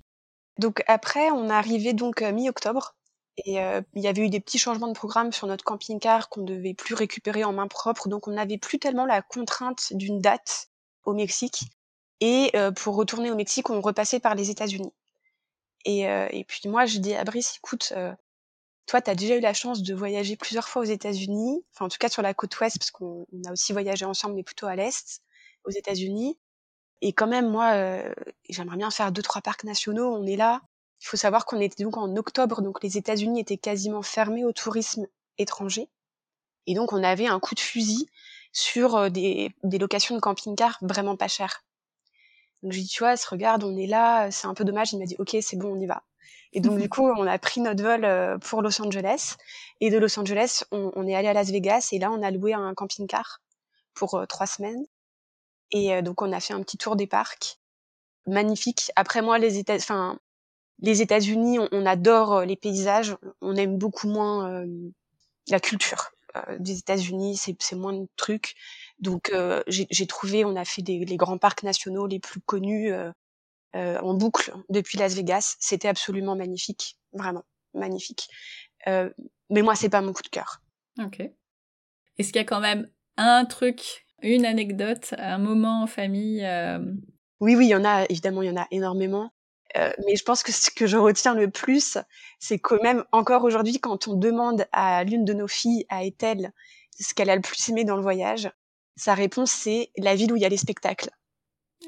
Speaker 2: Donc après, on est arrivé donc euh, mi-octobre et euh, il y avait eu des petits changements de programme sur notre camping-car qu'on devait plus récupérer en main propre, donc on n'avait plus tellement la contrainte d'une date au Mexique. Et euh, pour retourner au Mexique, on repassait par les États-Unis. Et, euh, et, puis moi, je dis à Brice, écoute, toi, tu as déjà eu la chance de voyager plusieurs fois aux États-Unis, enfin en tout cas sur la côte ouest, parce qu'on a aussi voyagé ensemble, mais plutôt à l'est. aux États-Unis. Et quand même, moi, j'aimerais bien faire deux trois parcs nationaux. On est là. Il faut savoir qu'on était donc en octobre, donc les États-Unis étaient quasiment fermés au tourisme étranger. Et donc on avait un coup de fusil sur des, des locations de camping-car vraiment pas chères. Donc je lui dis, tu vois, regarde, on est là, c'est un peu dommage. Il m'a dit, ok, c'est bon, on y va. Et donc du coup, on a pris notre vol pour Los Angeles. Et de Los Angeles, on, on est allé à Las Vegas. Et là, on a loué un camping-car pour trois semaines. Et donc on a fait un petit tour des parcs, magnifique. Après moi, les États, enfin les États-Unis, on, adore les paysages, on aime beaucoup moins la culture des États-Unis, c'est moins de trucs. Donc j'ai trouvé, on a fait des, les grands parcs nationaux les plus connus en boucle depuis Las Vegas. C'était absolument magnifique, vraiment magnifique. mais moi, c'est pas mon coup de cœur.
Speaker 1: Ok. Est-ce qu'il y a quand même un truc, une anecdote, un moment en famille
Speaker 2: Oui, oui, il y en a, évidemment, il y en a énormément. Mais je pense que ce que je retiens le plus, c'est quand même encore aujourd'hui, quand on demande à l'une de nos filles, à Ethel, ce qu'elle a le plus aimé dans le voyage, sa réponse, c'est la ville où il y a les spectacles.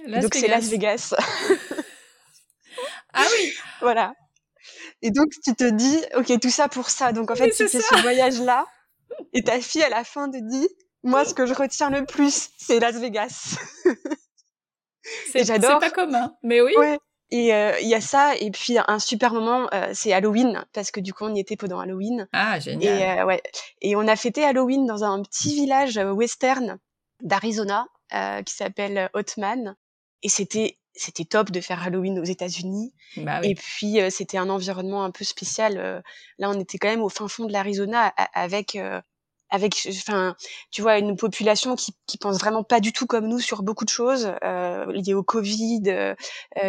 Speaker 2: donc c'est Las Vegas.
Speaker 1: ah oui.
Speaker 2: Voilà. Et donc tu te dis, ok, tout ça pour ça. Donc en fait, fais ce voyage-là, et ta fille à la fin te dit, moi, ce que je retiens le plus, c'est Las Vegas.
Speaker 1: c'est pas commun, mais oui.
Speaker 2: Ouais. Et euh, il y a ça, et puis un super moment, euh, c'est Halloween, parce que du coup on y était pendant Halloween.
Speaker 1: Ah génial.
Speaker 2: Et euh, ouais, et on a fêté Halloween dans un petit village western d'Arizona euh, qui s'appelle Hotman. Et c'était c'était top de faire Halloween aux États-Unis.
Speaker 1: Bah oui.
Speaker 2: Et puis euh, c'était un environnement un peu spécial. Euh, là, on était quand même au fin fond de l'Arizona avec avec enfin tu vois une population qui qui pense vraiment pas du tout comme nous sur beaucoup de choses euh, liées au Covid, euh,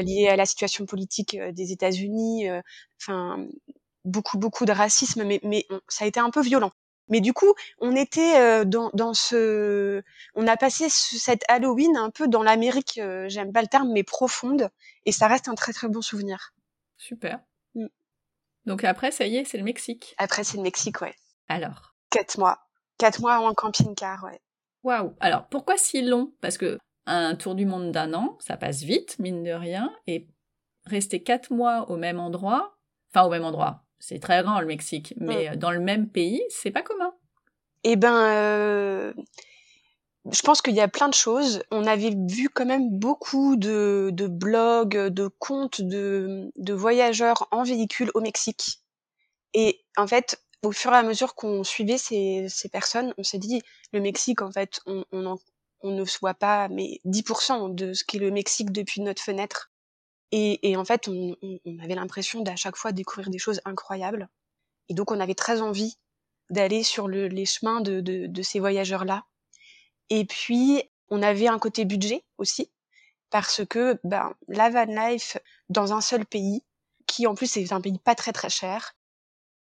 Speaker 2: liées à la situation politique des États-Unis, enfin beaucoup beaucoup de racisme mais mais ça a été un peu violent. Mais du coup, on était euh, dans, dans ce, on a passé cette Halloween un peu dans l'Amérique, euh, j'aime pas le terme, mais profonde, et ça reste un très très bon souvenir.
Speaker 1: Super. Mm. Donc après, ça y est, c'est le Mexique.
Speaker 2: Après, c'est le Mexique, ouais.
Speaker 1: Alors?
Speaker 2: Quatre mois. Quatre mois en camping-car, ouais.
Speaker 1: Waouh. Alors pourquoi si long? Parce que un tour du monde d'un an, ça passe vite, mine de rien, et rester quatre mois au même endroit, enfin au même endroit, c'est très grand le Mexique, mais mm. dans le même pays, c'est pas commun.
Speaker 2: Eh ben, euh, je pense qu'il y a plein de choses. On avait vu quand même beaucoup de, de blogs, de comptes de, de voyageurs en véhicule au Mexique. Et en fait, au fur et à mesure qu'on suivait ces, ces personnes, on s'est dit, le Mexique, en fait, on, on, on ne voit pas mais 10% de ce qu'est le Mexique depuis notre fenêtre. Et, et en fait, on, on avait l'impression d'à chaque fois découvrir des choses incroyables. Et donc, on avait très envie d'aller sur le, les chemins de, de, de ces voyageurs-là. Et puis, on avait un côté budget aussi, parce que ben, la van life dans un seul pays, qui en plus est un pays pas très très cher,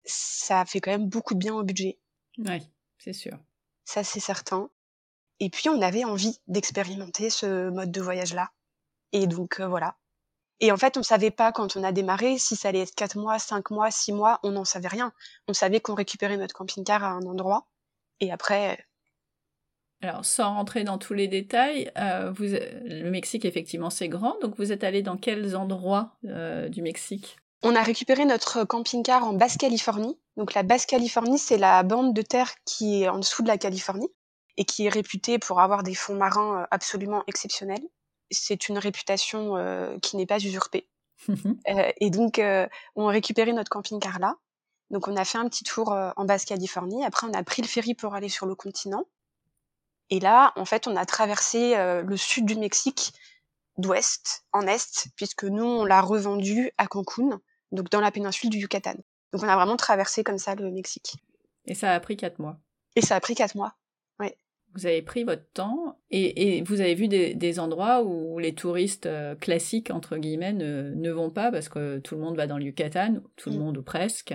Speaker 2: ça fait quand même beaucoup de bien au budget.
Speaker 1: Oui, c'est sûr.
Speaker 2: Ça, c'est certain. Et puis, on avait envie d'expérimenter ce mode de voyage-là. Et donc, euh, voilà. Et en fait, on savait pas quand on a démarré si ça allait être 4 mois, 5 mois, 6 mois, on n'en savait rien. On savait qu'on récupérait notre camping-car à un endroit. Et après.
Speaker 1: Alors, sans rentrer dans tous les détails, euh, vous, le Mexique, effectivement, c'est grand. Donc, vous êtes allé dans quels endroits euh, du Mexique?
Speaker 2: On a récupéré notre camping-car en Basse-Californie. Donc, la Basse-Californie, c'est la bande de terre qui est en dessous de la Californie et qui est réputée pour avoir des fonds marins euh, absolument exceptionnels c'est une réputation euh, qui n'est pas usurpée. euh, et donc, euh, on a récupéré notre camping-car là. Donc, on a fait un petit tour en Basse-Californie. Après, on a pris le ferry pour aller sur le continent. Et là, en fait, on a traversé le sud du Mexique d'ouest en est, puisque nous, on l'a revendu à Cancun, donc dans la péninsule du Yucatan. Donc, on a vraiment traversé comme ça le Mexique.
Speaker 1: Et ça a pris quatre mois.
Speaker 2: Et ça a pris quatre mois.
Speaker 1: Vous avez pris votre temps et, et vous avez vu des, des, endroits où les touristes euh, classiques, entre guillemets, ne, ne, vont pas parce que tout le monde va dans le Yucatan, tout le mm. monde ou presque.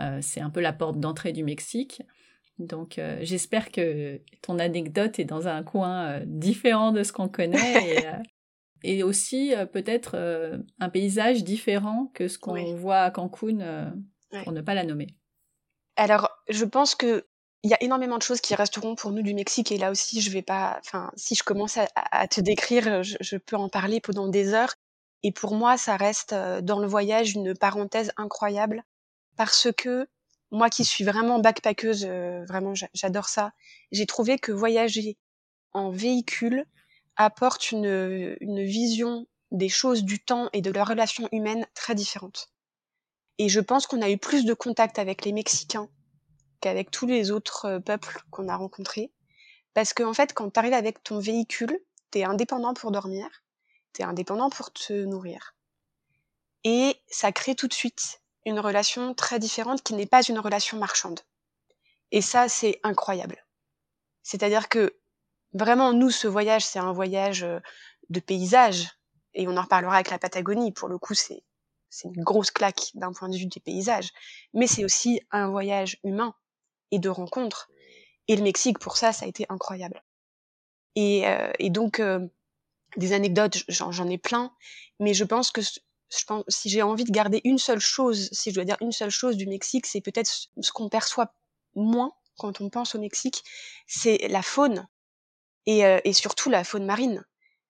Speaker 1: Euh, c'est un peu la porte d'entrée du Mexique. Donc euh, j'espère que ton anecdote est dans un coin euh, différent de ce qu'on connaît et, euh, aussi peut-être un paysage différent que ce qu'on voit à Cancun, pour ne pas la nommer.
Speaker 2: Alors je pense que il y a énormément de choses qui resteront pour nous du Mexique. Et là aussi je vais pas enfin si je commence à, te décrire je, je, peux en parler pendant des heures. Et pour moi ça reste dans le voyage une parenthèse incroyable. Parce que moi qui suis vraiment backpackeuse vraiment j'adore ça j'ai trouvé que voyager en véhicule apporte une, vision des choses, du temps et de leurs relations humaines très différentes. Et je pense qu'on a eu plus de contact avec les Mexicains qu'avec tous les autres euh, peuples qu'on a rencontrés. Parce qu'en en fait, quand tu arrives avec ton véhicule, tu es indépendant pour dormir, tu es indépendant pour te nourrir. Et ça crée tout de suite une relation très différente qui n'est pas une relation marchande. Et ça, c'est incroyable. C'est-à-dire que vraiment, nous, ce voyage, c'est un voyage euh, de paysage. Et on en reparlera avec la Patagonie. Pour le coup, c'est c'est une grosse claque d'un point de vue des paysages. Mais c'est aussi un voyage humain et de rencontres. Et le Mexique, pour ça, ça a été incroyable. Et, euh, et donc, euh, des anecdotes, j'en ai plein. Mais je pense que je pense, si j'ai envie de garder une seule chose, si je dois dire une seule chose du Mexique, c'est peut-être ce qu'on perçoit moins quand on pense au Mexique, c'est la faune et, euh, et surtout la faune marine.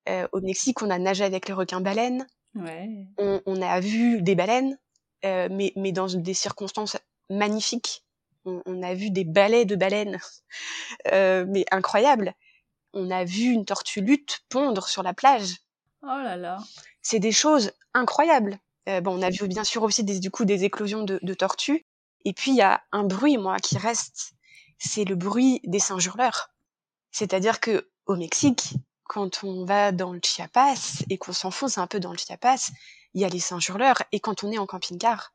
Speaker 2: Euh, au Mexique, on a nagé avec les requins-baleines, ouais. on, on, a vu des baleines, euh, mais, mais dans des circonstances magnifiques. On, on a vu des balais de baleines, euh, mais incroyables. On a vu une tortue lutte pondre sur la plage.
Speaker 1: Oh là là.
Speaker 2: C'est des choses incroyables. Euh, bon, on a vu bien sûr aussi des, du coup des éclosions de, de tortues. Et puis il y a un bruit, moi, qui reste, c'est le bruit des singes hurleurs. C'est-à-dire que au Mexique, quand on va dans le Chiapas et qu'on s'enfonce un peu dans le Chiapas, il y a les singes hurleurs. Et quand on est en camping-car,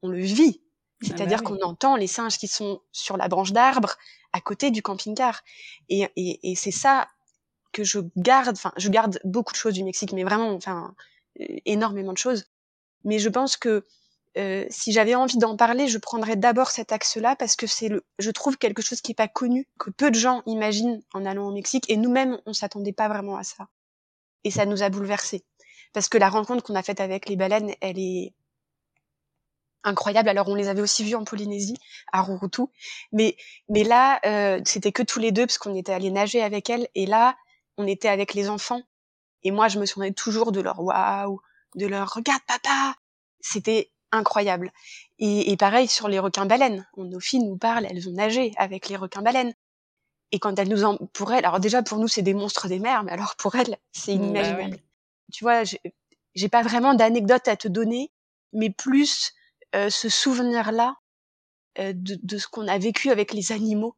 Speaker 2: on le vit. Ah C'est-à-dire bah qu'on entend les singes qui sont sur la branche d'arbre à côté du camping-car. Et, et, et c'est ça que je garde. Enfin, je garde beaucoup de choses du Mexique, mais vraiment, enfin, énormément de choses. Mais je pense que euh, si j'avais envie d'en parler, je prendrais d'abord cet axe-là parce que c'est le, je trouve quelque chose qui est pas connu, que peu de gens imaginent en allant au Mexique, et nous-mêmes on s'attendait pas vraiment à ça, et ça nous a bouleversés. Parce que la rencontre qu'on a faite avec les baleines, elle est incroyable. Alors on les avait aussi vues en Polynésie, à Rurutu, mais mais là euh, c'était que tous les deux parce qu'on était allés nager avec elles, et là on était avec les enfants, et moi je me souvenais toujours de leur waouh, de leur regarde papa. C'était incroyable. Et, et, pareil sur les requins-baleines. Nos filles nous parlent, elles ont nagé avec les requins-baleines. Et quand elles nous en, pour elles, alors déjà pour nous c'est des monstres des mers, mais alors pour elles c'est mmh, bah inimaginable. Tu vois, j'ai pas vraiment d'anecdote à te donner, mais plus euh, ce souvenir-là euh, de, de, ce qu'on a vécu avec les animaux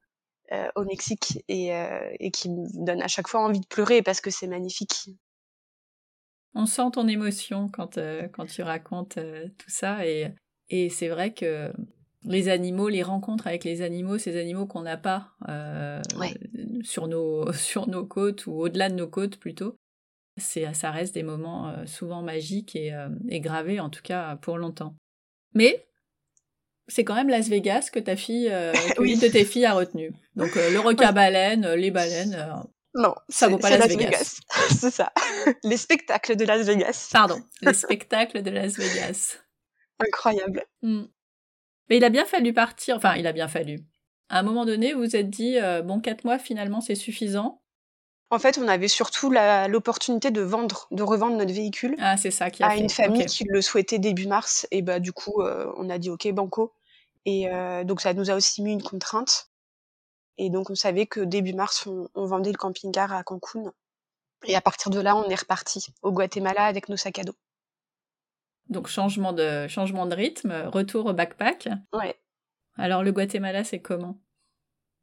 Speaker 2: euh, au Mexique et, euh, et qui me donne à chaque fois envie de pleurer parce que c'est magnifique.
Speaker 1: On sent ton émotion quand, euh, quand tu racontes euh, tout ça et, et c'est vrai que les animaux, les rencontres avec les animaux, ces animaux qu'on n'a pas euh, ouais. sur, nos, sur nos côtes ou au-delà de nos côtes plutôt, c'est, ça reste des moments souvent magiques et, et, gravés en tout cas pour longtemps. Mais c'est quand même Las Vegas que ta fille, euh, oui. de tes filles a retenu. Donc le requin-baleine, les baleines,
Speaker 2: non,
Speaker 1: ça vaut pas Las, Las Vegas.
Speaker 2: Vegas. c'est ça. Les spectacles de Las Vegas.
Speaker 1: Pardon, les spectacles de Las Vegas.
Speaker 2: Incroyable.
Speaker 1: Mm. Mais il a bien fallu partir. Enfin, il a bien fallu. À un moment donné, vous vous êtes dit, euh, bon, quatre mois, finalement, c'est suffisant.
Speaker 2: En fait, on avait surtout l'opportunité de vendre, de revendre notre véhicule.
Speaker 1: Ah, c'est ça qui a
Speaker 2: à
Speaker 1: fait.
Speaker 2: une famille
Speaker 1: okay.
Speaker 2: qui le souhaitait début mars. Et bah, du coup, euh, on a dit OK, banco. Et euh, donc, ça nous a aussi mis une contrainte. Et donc, on savait que début mars, on, on vendait le camping-car à Cancun. Et à partir de là, on est reparti au Guatemala avec nos sacs à dos.
Speaker 1: Donc, changement de, changement de rythme, retour au backpack.
Speaker 2: Ouais.
Speaker 1: Alors, le Guatemala, c'est comment?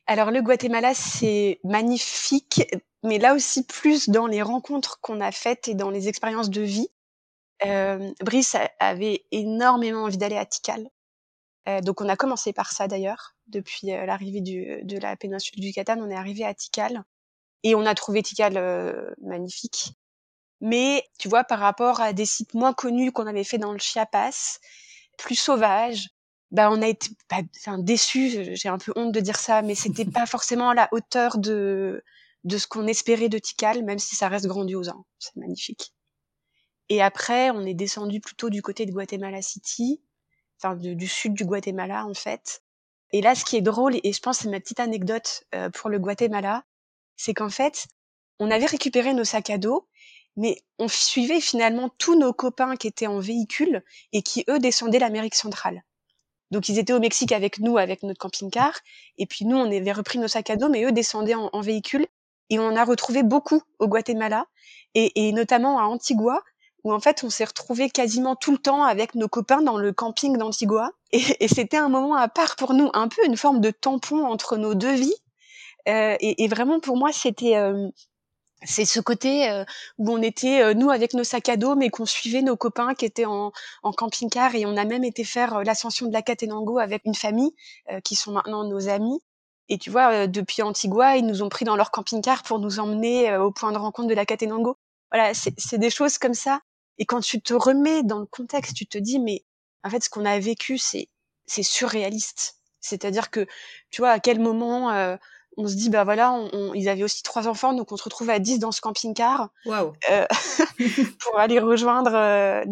Speaker 2: Alors, le Guatemala, c'est magnifique, mais là aussi, plus dans les rencontres qu'on a faites et dans les expériences de vie. Euh, Brice avait énormément envie d'aller à Tikal. Euh, donc on a commencé par ça d'ailleurs. Depuis euh, l'arrivée de la péninsule du Yucatan, on est arrivé à Tikal et on a trouvé Tikal euh, magnifique. Mais tu vois, par rapport à des sites moins connus qu'on avait fait dans le Chiapas, plus sauvages, bah on a été bah, enfin, déçus. J'ai un peu honte de dire ça, mais c'était pas forcément à la hauteur de de ce qu'on espérait de Tikal, même si ça reste grandiose. Hein. C'est magnifique. Et après, on est descendu plutôt du côté de Guatemala City enfin du, sud du Guatemala en fait. Et là, ce qui est drôle, et je pense c'est ma petite anecdote euh, pour le Guatemala, c'est qu'en fait, on avait récupéré nos sacs à dos, mais on suivait finalement tous nos copains qui étaient en véhicule et qui, eux, descendaient l'Amérique centrale. Donc ils étaient au Mexique avec nous, avec notre camping-car, et puis nous, on avait repris nos sacs à dos, mais eux descendaient en, véhicule, et on en a retrouvé beaucoup au Guatemala, et notamment à Antigua, où en fait on s'est retrouvé quasiment tout le temps avec nos copains dans le camping d'Antigua. Et, et c'était un moment à part pour nous, un peu une forme de tampon entre nos deux vies. Euh, et, et, vraiment pour moi c'était euh, c'est ce côté euh, où on était euh, nous avec nos sacs à dos mais qu'on suivait nos copains qui étaient en, en camping-car et on a même été faire euh, l'ascension de la Catenango avec une famille qui sont maintenant nos amis et tu vois depuis Antigua ils nous ont pris dans leur camping-car pour nous emmener au point de rencontre de la Catenango voilà c'est des choses comme ça et quand tu te remets dans le contexte, tu te dis, mais en fait, ce qu'on a vécu, c'est c'est surréaliste. C'est-à-dire que, tu vois, à quel moment euh, on se dit, bah voilà, on, ils avaient aussi trois enfants, donc on se retrouve à 10 dans ce camping-car
Speaker 1: wow.
Speaker 2: euh, pour aller rejoindre euh,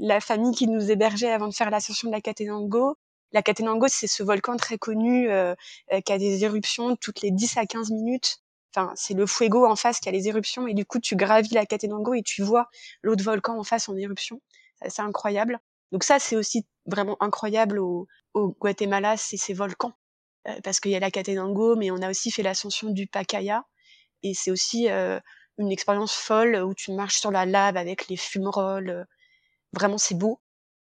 Speaker 2: la famille qui nous hébergeait avant de faire l'ascension de la Catenango. La Catenango, c'est ce volcan très connu euh, euh, qui a des éruptions toutes les 10 à 15 minutes enfin c'est le Fuego en face qui a les éruptions et du coup tu gravis la Catenango et tu vois l'autre volcan en face en éruption. C'est incroyable. Donc ça c'est aussi vraiment incroyable au, au Guatemala, c'est ces volcans euh, parce qu'il y a la Catenango, mais on a aussi fait l'ascension du Pacaya et c'est aussi euh, une expérience folle où tu marches sur la lave avec les fumerolles. Euh, vraiment c'est beau.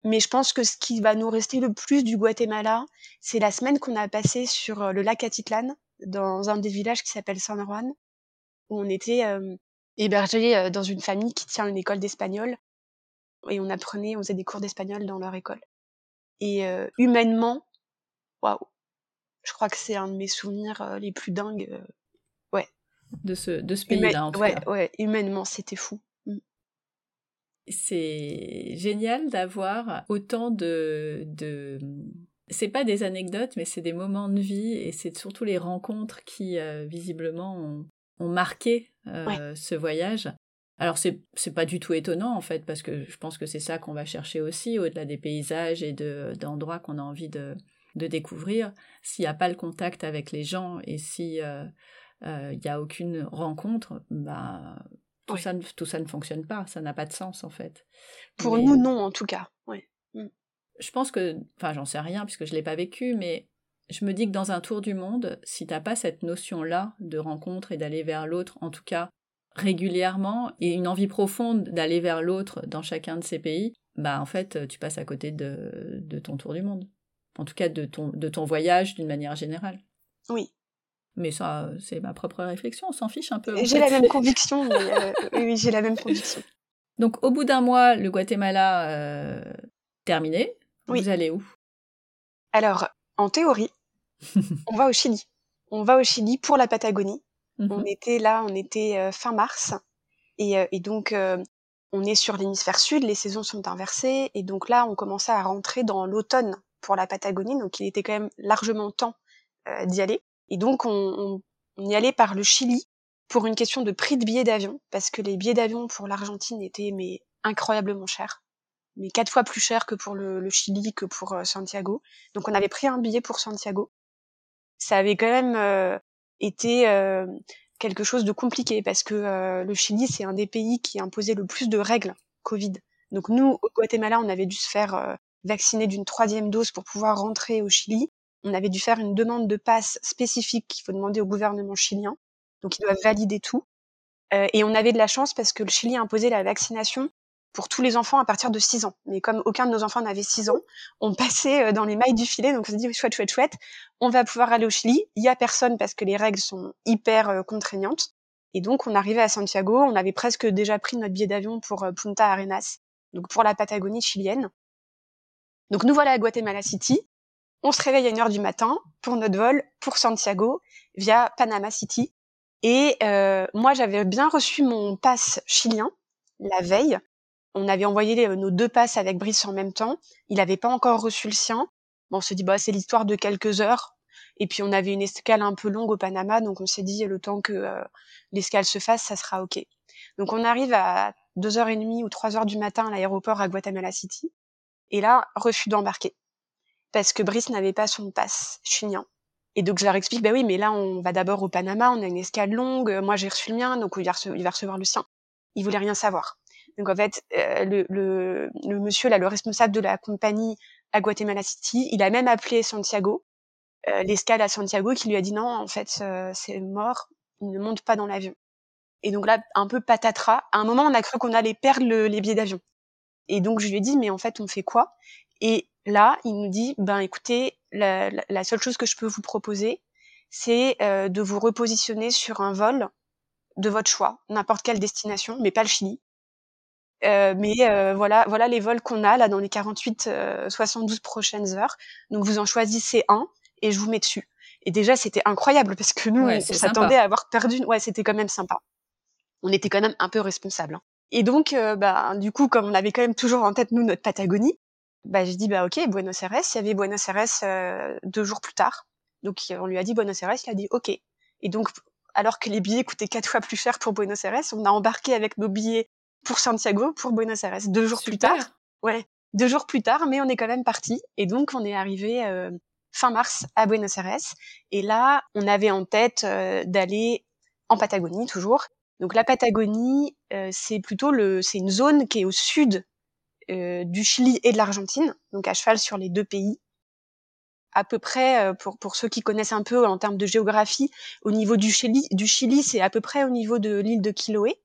Speaker 2: Mais je pense que ce qui va nous rester le plus du Guatemala, c'est la semaine qu'on a passée sur le lac Atitlan, dans un des villages qui s'appelle San Juan, où on était euh, hébergés dans une famille qui tient une école d'espagnol. Et on apprenait, on faisait des cours d'espagnol dans leur école. Et euh, humainement, waouh, je crois que c'est un de mes souvenirs les plus dingues. ouais.
Speaker 1: De ce, de ce pays-là, en tout
Speaker 2: ouais,
Speaker 1: cas.
Speaker 2: Ouais, humainement, c'était fou. Mmh.
Speaker 1: C'est génial d'avoir autant de, de c'est pas des anecdotes, mais c'est des moments de vie et c'est surtout les rencontres qui, euh, visiblement, ont, ont marqué euh,
Speaker 2: Ouais.
Speaker 1: ce voyage. Alors, c'est c'est pas du tout étonnant, en fait, parce que je pense que c'est ça qu'on va chercher aussi, au-delà des paysages et de- d'endroits qu'on a envie de, de découvrir. S'il n'y a pas le contact avec les gens et si euh, euh, il n'y a aucune rencontre, bah, tout,
Speaker 2: Ouais.
Speaker 1: ça, ne- tout ça ne fonctionne pas, ça n'a pas de sens, en fait.
Speaker 2: Pour
Speaker 1: Mais,
Speaker 2: nous,
Speaker 1: euh,
Speaker 2: non, en tout cas. Ouais.
Speaker 1: Je pense que, enfin, j'en sais rien puisque je l'ai pas vécu, mais je me dis que dans un tour du monde, si t'as pas cette notion-là de rencontre et d'aller vers l'autre, en tout cas régulièrement, et une envie profonde d'aller vers l'autre dans chacun de ces pays, bah en fait, tu passes à côté de, de ton tour du monde. En tout cas, de ton, de ton voyage d'une manière générale.
Speaker 2: Oui.
Speaker 1: Mais ça, c'est ma propre réflexion, on s'en fiche un peu.
Speaker 2: J'ai la même conviction. mais, euh, oui, oui, j'ai la même conviction.
Speaker 1: Donc, au bout d'un mois, le Guatemala euh, terminé.
Speaker 2: Oui.
Speaker 1: Vous allez où?
Speaker 2: Alors, en théorie, on va au Chili. On va au Chili pour la Patagonie.
Speaker 1: Mhm.
Speaker 2: On était là, on était euh, fin mars. Et, euh, et donc, euh, on est sur l'hémisphère sud, les saisons sont inversées. Et donc là, on commençait à rentrer dans l'automne pour la Patagonie. Donc, il était quand même largement temps d'y aller. Et donc, on, on, on y allait par le Chili pour une question de prix de billets d'avion. Parce que les billets d'avion pour l'Argentine étaient mais incroyablement chers. Mais quatre fois plus chers que pour le, le Chili, que pour euh, Santiago. Donc, on avait pris un billet pour Santiago. Ça avait quand même euh, été euh, quelque chose de compliqué parce que euh, le Chili, c'est un des pays qui imposait le plus de règles Covid. Donc nous, au Guatemala, on avait dû se faire euh, vacciner d'une troisième dose pour pouvoir rentrer au Chili. On avait dû faire une demande de passe spécifique qu'il faut demander au gouvernement chilien. Donc ils doivent valider tout. Et on avait de la chance parce que le Chili a imposé la vaccination pour tous les enfants à partir de 6 ans. Mais comme aucun de nos enfants n'avait 6 ans, on passait euh, dans les mailles du filet. Donc on s'est dit, chouette, chouette, chouette, on va pouvoir aller au Chili. Il y a personne parce que les règles sont hyper euh, contraignantes. Et donc on arrivait à Santiago, on avait presque déjà pris notre billet d'avion pour euh, Punta Arenas, donc pour la Patagonie chilienne. Donc nous voilà à Guatemala City. On se réveille à 1h du matin pour notre vol pour Santiago via Panama City. Et euh, moi, j'avais bien reçu mon pass chilien la veille. On avait envoyé les- nos deux passes avec Brice en même temps. Il n'avait pas encore reçu le sien. On s'est dit, bah, c'est l'histoire de quelques heures. Et puis, on avait une escale un peu longue au Panama, donc on s'est dit, le temps que euh, l'escale se fasse, ça sera OK. Donc, on arrive à 2h30 ou 3h du matin à l'aéroport à Guatemala City. Et là, refus d'embarquer. parce que Brice n'avait pas son passe chilien. Et donc je leur explique, bah oui, mais là on va d'abord au Panama, on a une escale longue, moi j'ai reçu le mien, donc il va, recevoir, le sien. Il voulait rien savoir. Donc en fait, euh, le, monsieur là, le responsable de la compagnie à Guatemala City, il a même appelé Santiago, euh, l'escale à Santiago, qui lui a dit non, en fait euh, c'est mort, il ne monte pas dans l'avion. Et donc là, un peu patatras. À un moment, on a cru qu'on allait perdre les billets d'avion. Et donc je lui ai dit, mais en fait, on fait quoi? Et là, il nous dit, ben écoutez, la, la, seule chose que je peux vous proposer, c'est euh, de vous repositionner sur un vol de votre choix, n'importe quelle destination, mais pas le Chili. Euh, mais euh, voilà, voilà les vols qu'on a là dans les 48, 72 prochaines heures. Donc vous en choisissez un et je vous mets dessus. Et déjà c'était incroyable parce que nous on s'attendait à avoir perdu. Ouais, c'était quand même sympa. On était quand même un peu responsable. Hein. Et donc, bah, du coup, comme on avait quand même toujours en tête nous notre Patagonie, bah, j'ai dit, bah, ok, Buenos Aires. Il y avait Buenos Aires euh, deux jours plus tard. Donc, on lui a dit Buenos Aires, il a dit, ok. Et donc, alors que les billets coûtaient quatre fois plus cher pour Buenos Aires, on a embarqué avec nos billets pour Santiago pour Buenos Aires. Deux jours plus tard. Ouais. Deux jours plus tard, mais on est quand même parti. Et donc, on est arrivé euh, fin mars à Buenos Aires. Et là, on avait en tête euh, d'aller en Patagonie, toujours. Donc, la Patagonie, c'est plutôt le, c'est une zone qui est au sud euh, du Chili et de l'Argentine, donc à cheval sur les deux pays. À peu près, euh, pour, pour ceux qui connaissent un peu en termes de géographie, au niveau du Chili, du Chili c'est à peu près au niveau de l'île de Chiloé.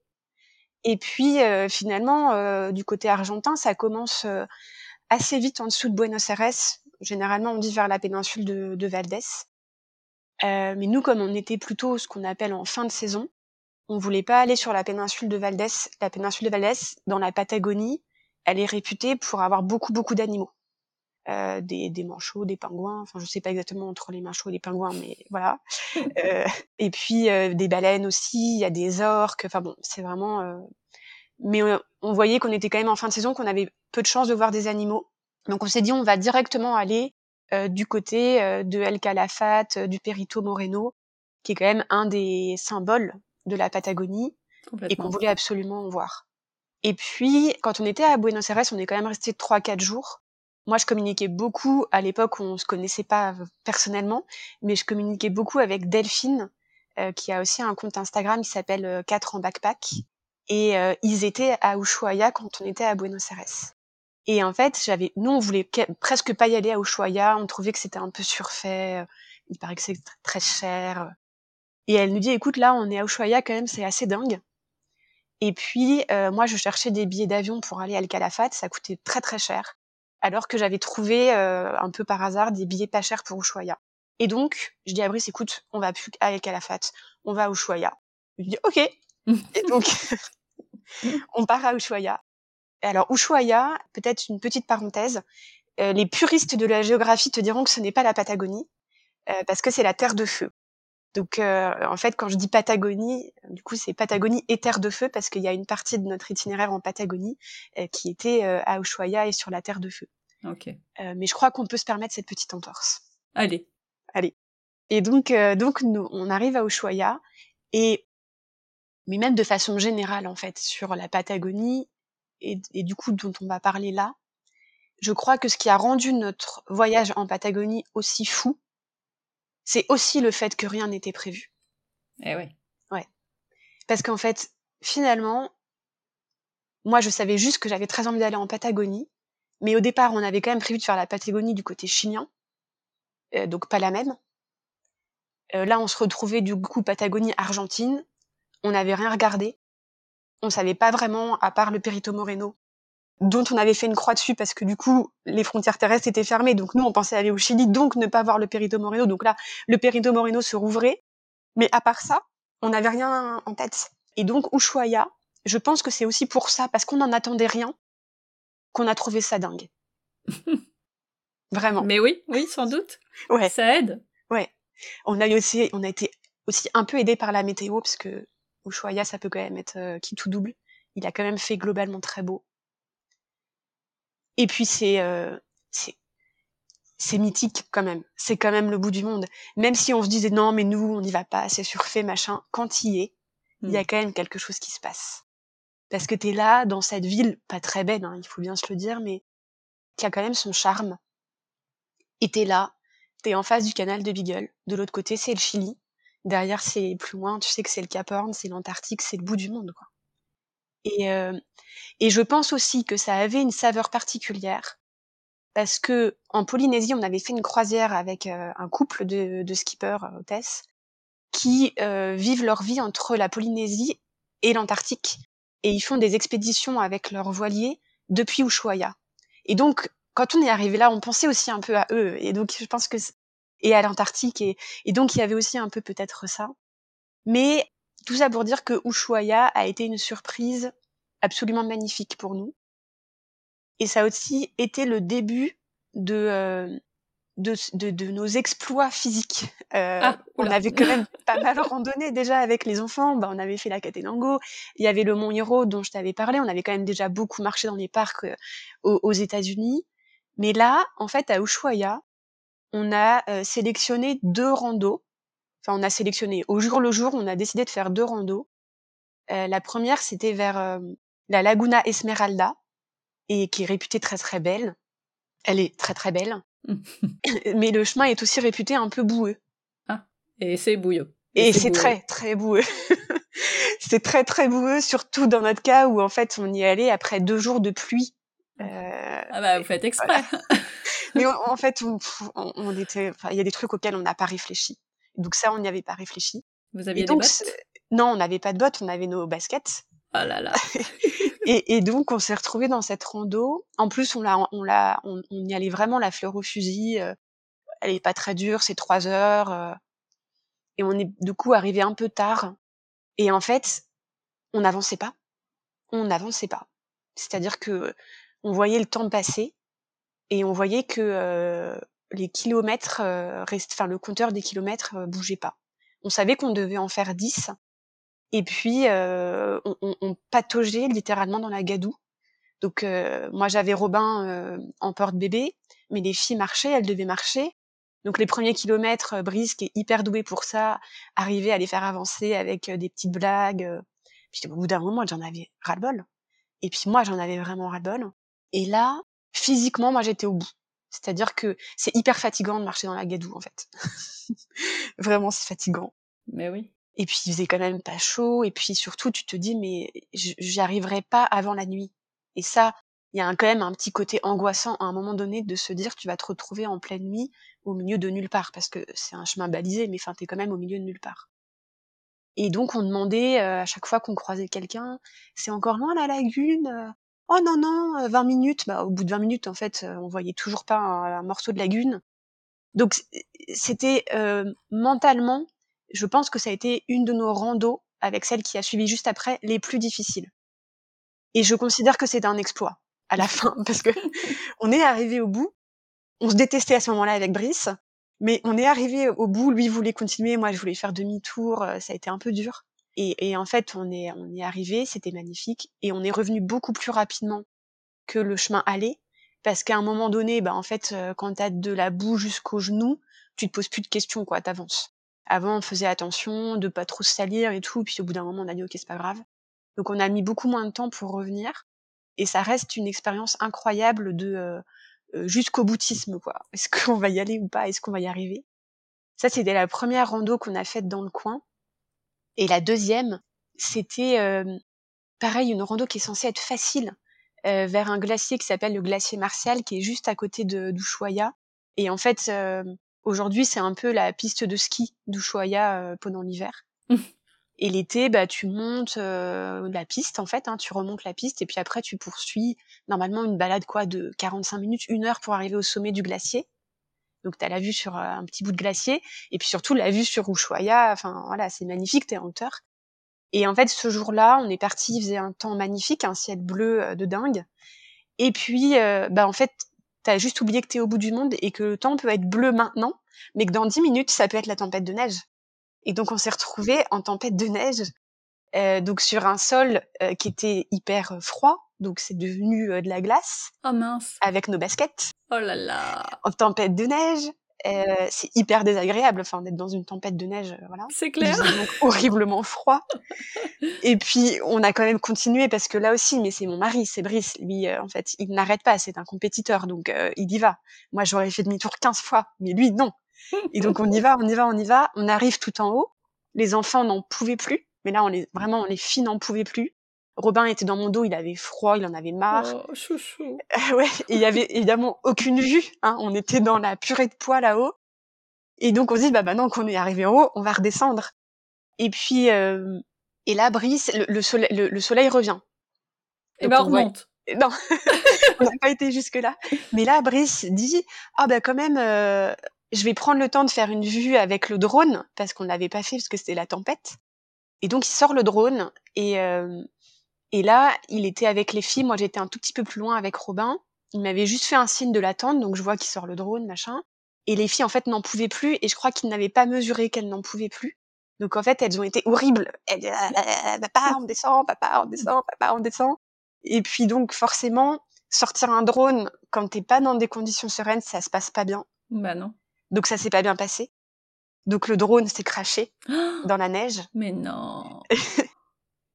Speaker 2: Et puis euh, finalement, du côté argentin, ça commence assez vite en dessous de Buenos Aires. Généralement, on dit vers la péninsule de, de mais nous, comme on était plutôt ce qu'on appelle en fin de saison, on voulait pas aller sur la péninsule de Valdés. La péninsule de Valdés, dans la Patagonie, elle est réputée pour avoir beaucoup beaucoup d'animaux. Euh, des, des manchots, des pingouins, enfin je sais pas exactement entre les manchots et les pingouins, mais voilà. euh, et puis euh, des baleines aussi, il y a des orques, enfin bon, c'est vraiment... Euh, mais on, voyait qu'on était quand même en fin de saison, qu'on avait peu de chances de voir des animaux. Donc on s'est dit on va directement aller euh, du côté de El Calafate, du Perito Moreno, qui est quand même un des symboles de la Patagonie et qu'on voulait absolument voir. Et puis, quand on était à Buenos Aires, on est quand même resté trois, quatre jours. Moi, je communiquais beaucoup à l'époque où on se connaissait pas personnellement, mais je communiquais beaucoup avec Delphine, euh, qui a aussi un compte Instagram qui s'appelle 4 euh, en backpack. Et euh, ils étaient à Ushuaia quand on était à Buenos Aires. Et en fait, j'avais, nous, on voulait presque pas y aller à Ushuaia. On trouvait que c'était un peu surfait. Il paraît que c'est très cher. Et elle nous dit, écoute, là, on est à Ushuaia quand même, c'est assez dingue. Et puis, euh, moi, je cherchais des billets d'avion pour aller à El Calafate. Ça coûtait très, très cher. Alors que j'avais trouvé, euh, un peu par hasard, des billets pas chers pour Ushuaia. Et donc, je dis à Brice, écoute, on va plus à El Calafate. On va à Ushuaia. Il dit, OK. et donc, on part à Ushuaia. Alors, Ushuaia, peut-être une petite parenthèse. Euh, les puristes de la géographie te diront que ce n'est pas la Patagonie, parce que c'est la terre de feu. Donc, euh, en fait, quand je dis Patagonie, du coup, c'est Patagonie et Terre de Feu parce qu'il y a une partie de notre itinéraire en Patagonie euh, qui était euh, à Ushuaia et sur la Terre de Feu.
Speaker 1: Ok.
Speaker 2: mais je crois qu'on peut se permettre cette petite entorse.
Speaker 1: Allez.
Speaker 2: Allez. Et donc, donc, nous, on arrive à Ushuaia et, mais même de façon générale, en fait, sur la Patagonie et, et du coup dont on va parler là, je crois que ce qui a rendu notre voyage en Patagonie aussi fou, c'est aussi le fait que rien n'était prévu.
Speaker 1: Eh oui.
Speaker 2: Ouais. Parce qu'en fait, finalement, moi, je savais juste que j'avais très envie d'aller en Patagonie, mais au départ, on avait quand même prévu de faire la Patagonie du côté chilien, euh, donc pas la même. Euh, là, on se retrouvait du coup Patagonie Argentine. On n'avait rien regardé. On savait pas vraiment, à part le Perito Moreno, dont on avait fait une croix dessus parce que du coup les frontières terrestres étaient fermées. Donc nous on pensait aller au Chili donc ne pas voir le Perito Moreno. Donc là le Perito Moreno se rouvrait. Mais à part ça on n'avait rien en tête. Et donc Ushuaia je pense que c'est aussi pour ça parce qu'on n'en attendait rien qu'on a trouvé ça dingue. Vraiment.
Speaker 1: Mais oui oui sans doute.
Speaker 2: Ouais.
Speaker 1: Ça aide.
Speaker 2: Ouais. On a aussi on a été aussi un peu aidé par la météo parce que Ushuaia ça peut quand même être euh, qui tout double. Il a quand même fait globalement très beau et puis c'est euh, c'est c'est mythique quand même. C'est quand même le bout du monde. Même si on se disait non, mais nous, on n'y va pas, c'est surfait, machin. Quand il y est, il y a hmm. quand même quelque chose qui se passe. Parce que t'es là, dans cette ville, pas très belle, hein, il faut bien se le dire, mais qui a quand même son charme. Et t'es là, t'es en face du canal de Beagle. De l'autre côté, c'est le Chili. Derrière, c'est plus loin, tu sais que c'est le Cap Horn, c'est l'Antarctique, c'est le bout du monde, quoi. Et, euh, et je pense aussi que ça avait une saveur particulière parce que en Polynésie, on avait fait une croisière avec euh, un couple de, de skippers euh, hôtesses qui euh, vivent leur vie entre la Polynésie et l'Antarctique et ils font des expéditions avec leurs voiliers depuis Ushuaia. Et donc, quand on est arrivé là, on pensait aussi un peu à eux. Et donc, je pense que et à l'Antarctique et, et donc il y avait aussi un peu peut-être ça. Mais tout ça pour dire que Ushuaia a été une surprise absolument magnifique pour nous. Et ça a aussi été le début de, euh, de, de, de, nos exploits physiques. Euh, ah, on avait quand même pas mal randonné déjà avec les enfants. Bah, on avait fait la Catenango. Il y avait le Mont Hiro dont je t'avais parlé. On avait quand même déjà beaucoup marché dans les parcs euh, aux, aux États-Unis. Mais là, en fait, à Ushuaia, on a euh, sélectionné deux randos. Enfin, on a sélectionné au jour le jour, on a décidé de faire deux randos. Euh, la première, c'était vers la Laguna Esmeralda, et qui est réputée très très belle. Elle est très très belle. Mais le chemin est aussi réputé un peu boueux.
Speaker 1: Ah, et c'est boueux.
Speaker 2: Et, c'est très très boueux. c'est très très boueux, surtout dans notre cas où en fait on y allé après deux jours de pluie.
Speaker 1: Euh, ah bah vous faites exprès.
Speaker 2: Mais en fait, on, on était, il y a des trucs auxquels on n'a pas réfléchi. Donc ça, on n'y avait pas réfléchi.
Speaker 1: Vous aviez des bottes?
Speaker 2: Non, on n'avait pas de bottes, on avait nos baskets.
Speaker 1: Oh là là.
Speaker 2: et, et, donc on s'est retrouvé dans cette rando. En plus, on l'a, on l'a, on, y allait vraiment la fleur au fusil. Euh, elle est pas très dure, c'est trois heures. Euh, et on est du coup arrivé un peu tard. Et en fait, on n'avançait pas. On n'avançait pas. C'est-à-dire que on voyait le temps passer et on voyait que euh, les kilomètres, euh, enfin le compteur des kilomètres euh, bougeait pas. On savait qu'on devait en faire 10 et puis euh, on, on, on, pataugeait littéralement dans la gadoue. Donc moi j'avais Robin en porte-bébé, mais les filles marchaient, elles devaient marcher. Donc les premiers kilomètres, Brice qui est hyper doué pour ça, arrivait à les faire avancer avec des petites blagues. Puis au bout d'un moment j'en avais ras-le-bol. Et puis moi j'en avais vraiment ras-le-bol. Et là, physiquement, moi, j'étais au bout. C'est-à-dire que c'est hyper fatigant de marcher dans la gadoue, en fait. Vraiment, c'est fatigant.
Speaker 1: Mais oui.
Speaker 2: Et puis, il faisait quand même pas chaud. Et puis, surtout, tu te dis, mais j'y arriverai pas avant la nuit. Et ça, il y a quand même un petit côté angoissant à un moment donné de se dire, tu vas te retrouver en pleine nuit au milieu de nulle part. Parce que c'est un chemin balisé, mais enfin, t'es quand même au milieu de nulle part. Et donc, on demandait euh, à chaque fois qu'on croisait quelqu'un, c'est encore loin la lagune? Oh non, non, 20 euh, minutes. Bah, au bout de 20 minutes, en fait, euh, on voyait toujours pas un, morceau de lagune. Donc, c'était euh, mentalement, je pense que ça a été une de nos randos, avec celle qui a suivi juste après, les plus difficiles. Et je considère que c'est un exploit à la fin, parce que on est arrivé au bout. On se détestait à ce moment-là avec Brice, mais on est arrivé au bout. Lui voulait continuer, moi je voulais faire demi-tour. Ça a été un peu dur. Et, en fait, on est, on est arrivé, c'était magnifique, et on est revenu beaucoup plus rapidement que le chemin allait, parce qu'à un moment donné, bah en fait, quand t'as de la boue jusqu'aux genoux, tu te poses plus de questions, quoi, t'avances. Avant, on faisait attention de pas trop se salir et tout, puis au bout d'un moment, on a dit ok, c'est pas grave. Donc on a mis beaucoup moins de temps pour revenir, et ça reste une expérience incroyable de jusqu'au boutisme, quoi. Est-ce qu'on va y aller ou pas? Est-ce qu'on va y arriver? Ça, c'était la première rando qu'on a faite dans le coin. Et la deuxième, c'était euh, pareil, une rando qui est censée être facile euh, vers un glacier qui s'appelle le glacier Martial, qui est juste à côté de d'Ushuaia. Et en fait, euh, aujourd'hui, c'est un peu la piste de ski d'Ushuaia pendant l'hiver. Et l'été, bah, tu montes la piste, en fait, hein, tu remontes la piste, et puis après, tu poursuis normalement une balade quoi de 45 minutes, une heure pour arriver au sommet du glacier. Donc tu as la vue sur euh, un petit bout de glacier et puis surtout la vue sur Ushuaia. Enfin voilà, c'est magnifique, t'es en hauteur. Et en fait, ce jour-là, on est parti, il faisait un temps magnifique, un ciel bleu euh, de dingue. Et puis, euh, bah en fait, t'as juste oublié que t'es au bout du monde et que le temps peut être bleu maintenant, mais que dans dix minutes, ça peut être la tempête de neige. Et donc, on s'est retrouvé en tempête de neige, donc sur un sol qui était hyper froid, donc c'est devenu de la glace.
Speaker 1: Oh mince.
Speaker 2: Avec nos baskets.
Speaker 1: Oh là là.
Speaker 2: En tempête de neige. Euh, c'est hyper désagréable, enfin, d'être dans une tempête de neige, euh, voilà.
Speaker 1: C'est clair.
Speaker 2: donc horriblement froid. Et puis, on a quand même continué parce que là aussi, mais c'est mon mari, c'est Brice. Lui, euh, en fait, il n'arrête pas, c'est un compétiteur, donc il y va. Moi, j'aurais fait demi-tour 15 fois, mais lui, non. Et donc, on y va, on y va, on y va. On arrive tout en haut. Les enfants n'en pouvaient plus. Mais là, on les, vraiment, les filles n'en pouvaient plus. Robin était dans mon dos, il avait froid, il en avait marre.
Speaker 1: Oh, chouchou.
Speaker 2: ouais, il y avait évidemment aucune vue. Hein. On était dans la purée de poids là-haut. Et donc on se dit, bah maintenant qu'on est arrivé en haut, on va redescendre. Et puis, euh, et là, Brice, le, soleil, le, soleil revient.
Speaker 1: Et ben on remonte.
Speaker 2: Non, on n'a pas été jusque là. Mais là, Brice dit, ah bah quand même, euh, je vais prendre le temps de faire une vue avec le drone parce qu'on l'avait pas fait parce que c'était la tempête. Et donc il sort le drone et euh, et là, il était avec les filles. Moi, j'étais un tout petit peu plus loin avec Robin. Il m'avait juste fait un signe de l'attente, donc je vois qu'il sort le drone, machin. Et les filles, en fait, n'en pouvaient plus. Et je crois qu'ils n'avaient pas mesuré qu'elles n'en pouvaient plus. Donc, en fait, elles ont été horribles. Elles, ah, papa, on descend, papa, on descend, papa, on descend. Et puis, donc, forcément, sortir un drone quand t'es pas dans des conditions sereines, ça se passe pas bien.
Speaker 1: Bah non.
Speaker 2: Donc, ça s'est pas bien passé. Donc, le drone s'est craché dans la neige.
Speaker 1: Mais non.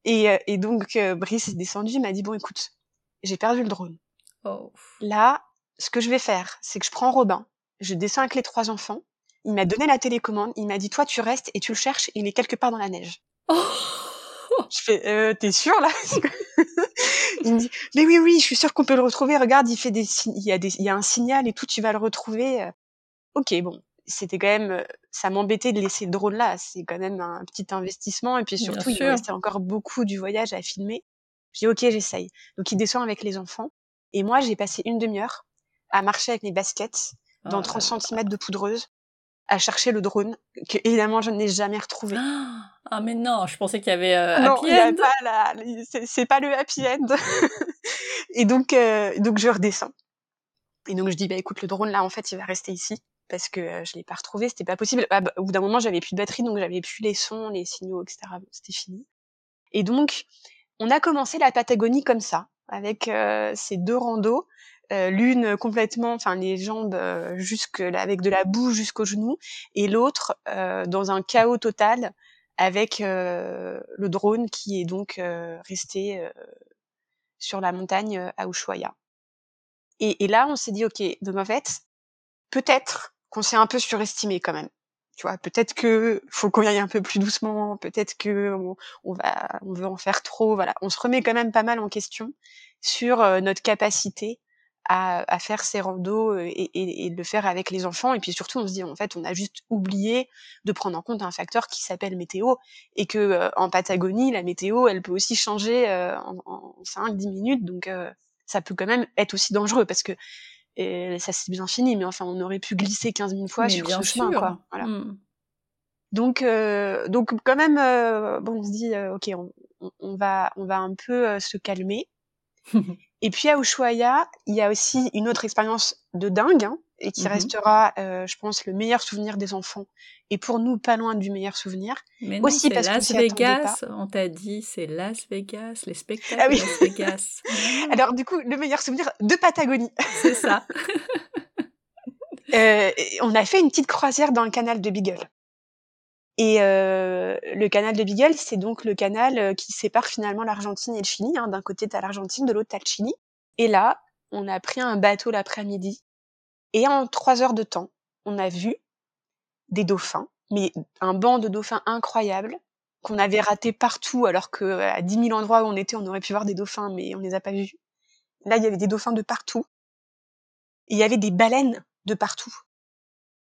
Speaker 2: Et, euh, et donc, euh, Brice est descendu, il m'a dit, bon, écoute, j'ai perdu le drone.
Speaker 1: Oh.
Speaker 2: Là, ce que je vais faire, c'est que je prends Robin, je descends avec les trois enfants, il m'a donné la télécommande, il m'a dit, toi, tu restes et tu le cherches, il est quelque part dans la neige.
Speaker 1: Oh.
Speaker 2: Je fais, euh, t'es sûr là Il me dit, mais oui, oui, je suis sûr qu'on peut le retrouver. Regarde, il fait des, il y a des, il y a un signal et tout, tu vas le retrouver. Ok, bon, c'était quand même, ça m'embêtait de laisser le drone là. C'est quand même un petit investissement. Et puis surtout, il restait encore beaucoup du voyage à filmer. J'ai dit, ok, j'essaye. Donc, il descend avec les enfants. Et moi, j'ai passé une demi-heure à marcher avec mes baskets dans 30 ah cm de poudreuse à chercher le drone que évidemment je n'ai jamais retrouvé.
Speaker 1: Ah mais non, je pensais qu'il y avait euh,
Speaker 2: non,
Speaker 1: happy end.
Speaker 2: Pas c'est pas le happy end. et donc euh, donc je redescends. Et donc je dis bah écoute le drone là en fait il va rester ici parce que je l'ai pas retrouvé, c'était pas possible. Ah, bah, au bout d'un moment, j'avais plus de batterie, donc j'avais plus les sons, les signaux, etc. c'était fini. Et donc, on a commencé la Patagonie comme ça, avec ces deux randos, l'une complètement, enfin les jambes jusque avec de la boue jusqu'aux genoux, et l'autre dans un chaos total avec le drone qui est donc resté sur la montagne à Ushuaia. Et, et là, on s'est dit, ok, donc en fait, peut-être qu'on s'est un peu surestimé quand même. Tu vois, peut-être que faut qu'on y aille un peu plus doucement, peut-être que on, va, on veut en faire trop. Voilà, on se remet quand même pas mal en question sur euh, notre capacité à, faire ces randos euh, et, et, et, le faire avec les enfants. Et puis surtout, on se dit en fait, on a juste oublié de prendre en compte un facteur qui s'appelle météo et que euh, en Patagonie, la météo, elle peut aussi changer en, en 5-10 minutes. Donc ça peut quand même être aussi dangereux parce que et ça c'est bien fini, mais enfin, on aurait pu glisser 15 000 fois sur ce chemin, quoi. Voilà. Mmh. Donc, euh, donc quand même, euh, bon, on se dit, euh, ok, on, on, va, on va un peu euh, se calmer. et puis à Ushuaia, il y a aussi une autre expérience de dingue, hein, et qui mmh restera, euh, je pense, le meilleur souvenir des enfants. Et pour nous, pas loin du meilleur souvenir.
Speaker 1: Mais non, aussi parce Las Vegas, on t'a dit, c'est Las Vegas, les spectacles ah oui. Las Vegas.
Speaker 2: Alors du coup, le meilleur souvenir de Patagonie.
Speaker 1: C'est ça.
Speaker 2: euh, on a fait une petite croisière dans le canal de Beagle. Et euh, le canal de Beagle, c'est donc le canal euh, qui sépare finalement l'Argentine et le Chili. Hein. D'un côté, t'as l'Argentine, de l'autre, t'as le Chili. Et là, on a pris un bateau l'après-midi et en trois heures de temps, on a vu des dauphins, mais un banc de dauphins incroyable qu'on avait raté partout, alors que à 10 000 endroits où on était, on aurait pu voir des dauphins, mais on les a pas vus. Là, il y avait des dauphins de partout. Et il y avait des baleines de partout.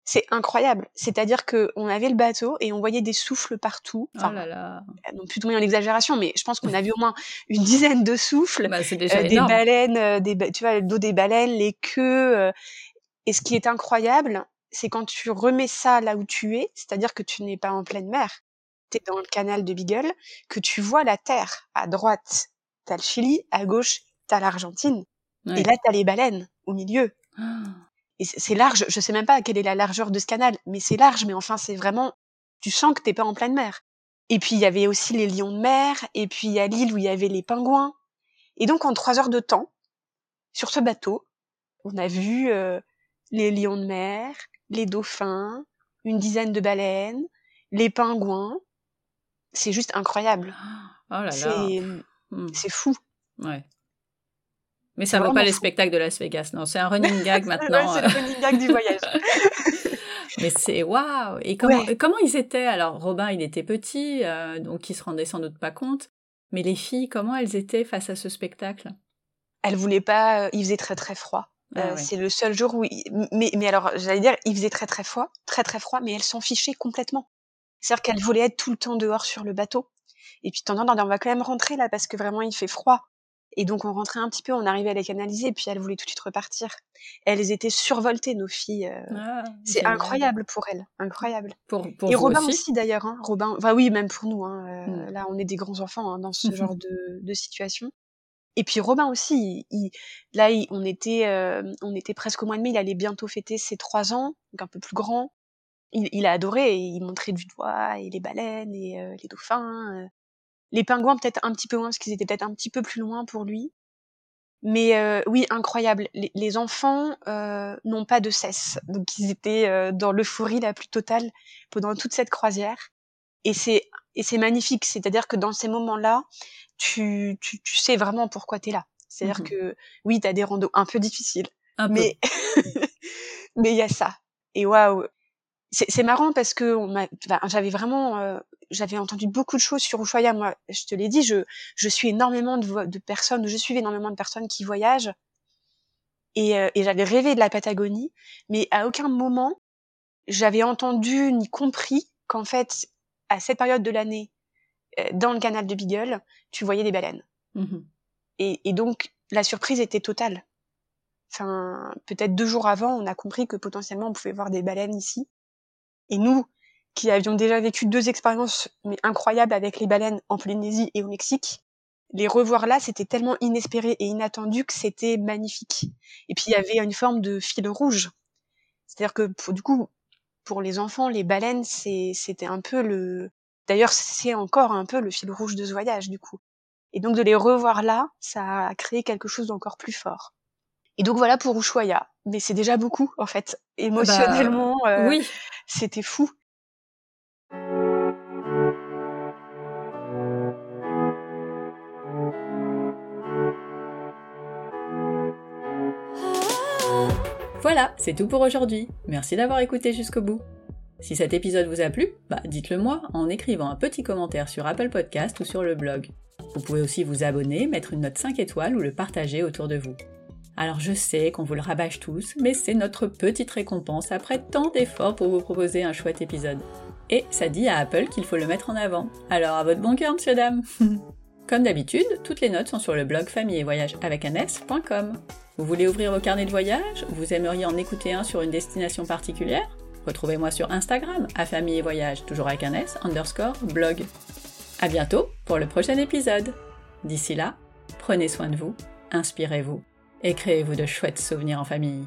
Speaker 2: C'est incroyable. C'est-à-dire que on avait le bateau et on voyait des souffles partout.
Speaker 1: Enfin, oh là là.
Speaker 2: Non, plutôt en exagération, mais je pense qu'on a vu au moins une dizaine de souffles.
Speaker 1: Bah, déjà
Speaker 2: euh, des baleines, euh, des, tu vois, le dos des baleines, les queues, euh, et ce qui est incroyable, c'est quand tu remets ça là où tu es, c'est-à-dire que tu n'es pas en pleine mer, tu es dans le canal de Beagle, que tu vois la terre. À droite, t'as le Chili, à gauche, t'as l'Argentine. Et là, t'as les baleines au milieu. Ah. Et c'est large, je sais même pas quelle est la largeur de ce canal, mais c'est large, mais enfin, c'est vraiment, tu sens que t'es pas en pleine mer. Et puis, il y avait aussi les lions de mer, et puis il y a l'île où il y avait les pingouins. Et donc, en trois heures de temps, sur ce bateau, on a vu euh, les lions de mer, les dauphins, une dizaine de baleines, les pingouins. C'est juste incroyable.
Speaker 1: Oh là là.
Speaker 2: C'est
Speaker 1: Hmm.
Speaker 2: c'est fou.
Speaker 1: Ouais. Mais ça
Speaker 2: C'est
Speaker 1: vaut pas les spectacles de Las Vegas, non, c'est un running gag maintenant.
Speaker 2: Ouais, c'est le running gag du voyage.
Speaker 1: Mais c'est waouh Et comment,
Speaker 2: Ouais.
Speaker 1: comment ils étaient? Alors, Robin, il était petit, euh, donc il se rendait sans doute pas compte. Mais les filles, comment elles étaient face à ce spectacle?
Speaker 2: Elle voulait pas. euh, il faisait très très froid.
Speaker 1: Ah
Speaker 2: Euh,
Speaker 1: ouais.
Speaker 2: C'est le seul jour où. il- Mais, mais alors, j'allais dire, il faisait très très froid, très très froid, mais elle s'en fichait complètement. C'est-à-dire qu'elle voulait être tout le temps dehors sur le bateau. Et puis, temps, on va quand même rentrer là parce que vraiment il fait froid. Et donc, on rentrait un petit peu, on arrivait à les canaliser, et puis elle voulait tout de suite repartir. Elles étaient survoltées, nos filles. euh,
Speaker 1: Ah,
Speaker 2: C'est incroyable pour elles, incroyable.
Speaker 1: Pour, pour
Speaker 2: Et Robin
Speaker 1: aussi,
Speaker 2: aussi, d'ailleurs, hein. Robin, enfin oui, même pour nous. Hein, euh,
Speaker 1: Mm.
Speaker 2: Là, on est des grands enfants hein, dans ce genre de, de situation. Et puis Robin aussi, il, il- là, il- on était, euh, on était presque au mois de mai. Il allait bientôt fêter ses trois ans, donc un peu plus grand. Il, a adoré. Il montrait du doigt et les baleines et euh, les dauphins, euh. les pingouins peut-être un petit peu moins parce qu'ils étaient peut-être un petit peu plus loin pour lui. Mais euh, oui, incroyable. Les, les enfants euh, n'ont pas de cesse. Donc ils étaient euh, dans l'euphorie la plus totale pendant toute cette croisière. Et c'est et c'est magnifique. C'est-à-dire que dans ces moments-là, tu, tu, tu sais vraiment pourquoi tu es là. C'est-à-dire
Speaker 1: Mhm.
Speaker 2: que oui, tu as des randos un peu difficiles,
Speaker 1: un peu.
Speaker 2: mais mais il y a ça. Et waouh, c'est c'est marrant parce que enfin, j'avais vraiment, euh, j'avais entendu beaucoup de choses sur Ushuaia. Moi, je te l'ai dit, je je suis énormément de, de personnes, je suivais énormément de personnes qui voyagent. Et, euh, et j'avais rêvé de la Patagonie, mais à aucun moment j'avais entendu ni compris qu'en fait, à cette période de l'année, euh, dans le canal de Beagle, tu voyais des baleines.
Speaker 1: Mhm.
Speaker 2: Et, et donc, la surprise était totale. Enfin, peut-être deux jours avant, on a compris que potentiellement on pouvait voir des baleines ici. Et nous, qui avions déjà vécu deux expériences mais incroyables avec les baleines en Polynésie et au Mexique, les revoir là, c'était tellement inespéré et inattendu que c'était magnifique. Et puis il y avait une forme de fil rouge. C'est-à-dire que pour, du coup, pour les enfants, les baleines, c'est, c'était un peu le, d'ailleurs, c'est encore un peu le fil rouge de ce voyage, du coup. Et donc de les revoir là, ça a créé quelque chose d'encore plus fort. Et donc voilà pour Ushuaia. Mais c'est déjà beaucoup, en fait. Émotionnellement, euh,
Speaker 1: oui,
Speaker 2: c'était fou.
Speaker 1: Voilà, c'est tout pour aujourd'hui. Merci d'avoir écouté jusqu'au bout. Si cet épisode vous a plu, bah dites-le moi en écrivant un petit commentaire sur Apple Podcast ou sur le blog. Vous pouvez aussi vous abonner, mettre une note 5 étoiles ou le partager autour de vous. Alors je sais qu'on vous le rabâche tous, mais c'est notre petite récompense après tant d'efforts pour vous proposer un chouette épisode. Et ça dit à Apple qu'il faut le mettre en avant. Alors à votre bon cœur, monsieur dame Comme d'habitude, toutes les notes sont sur le blog famille et voyage avec un. Vous voulez ouvrir vos carnets de voyage? Vous aimeriez en écouter un sur une destination particulière? Retrouvez-moi sur Instagram, à famille et voyage, toujours avec un s, underscore, blog. À bientôt pour le prochain épisode. D'ici là, prenez soin de vous, inspirez-vous et créez-vous de chouettes souvenirs en famille.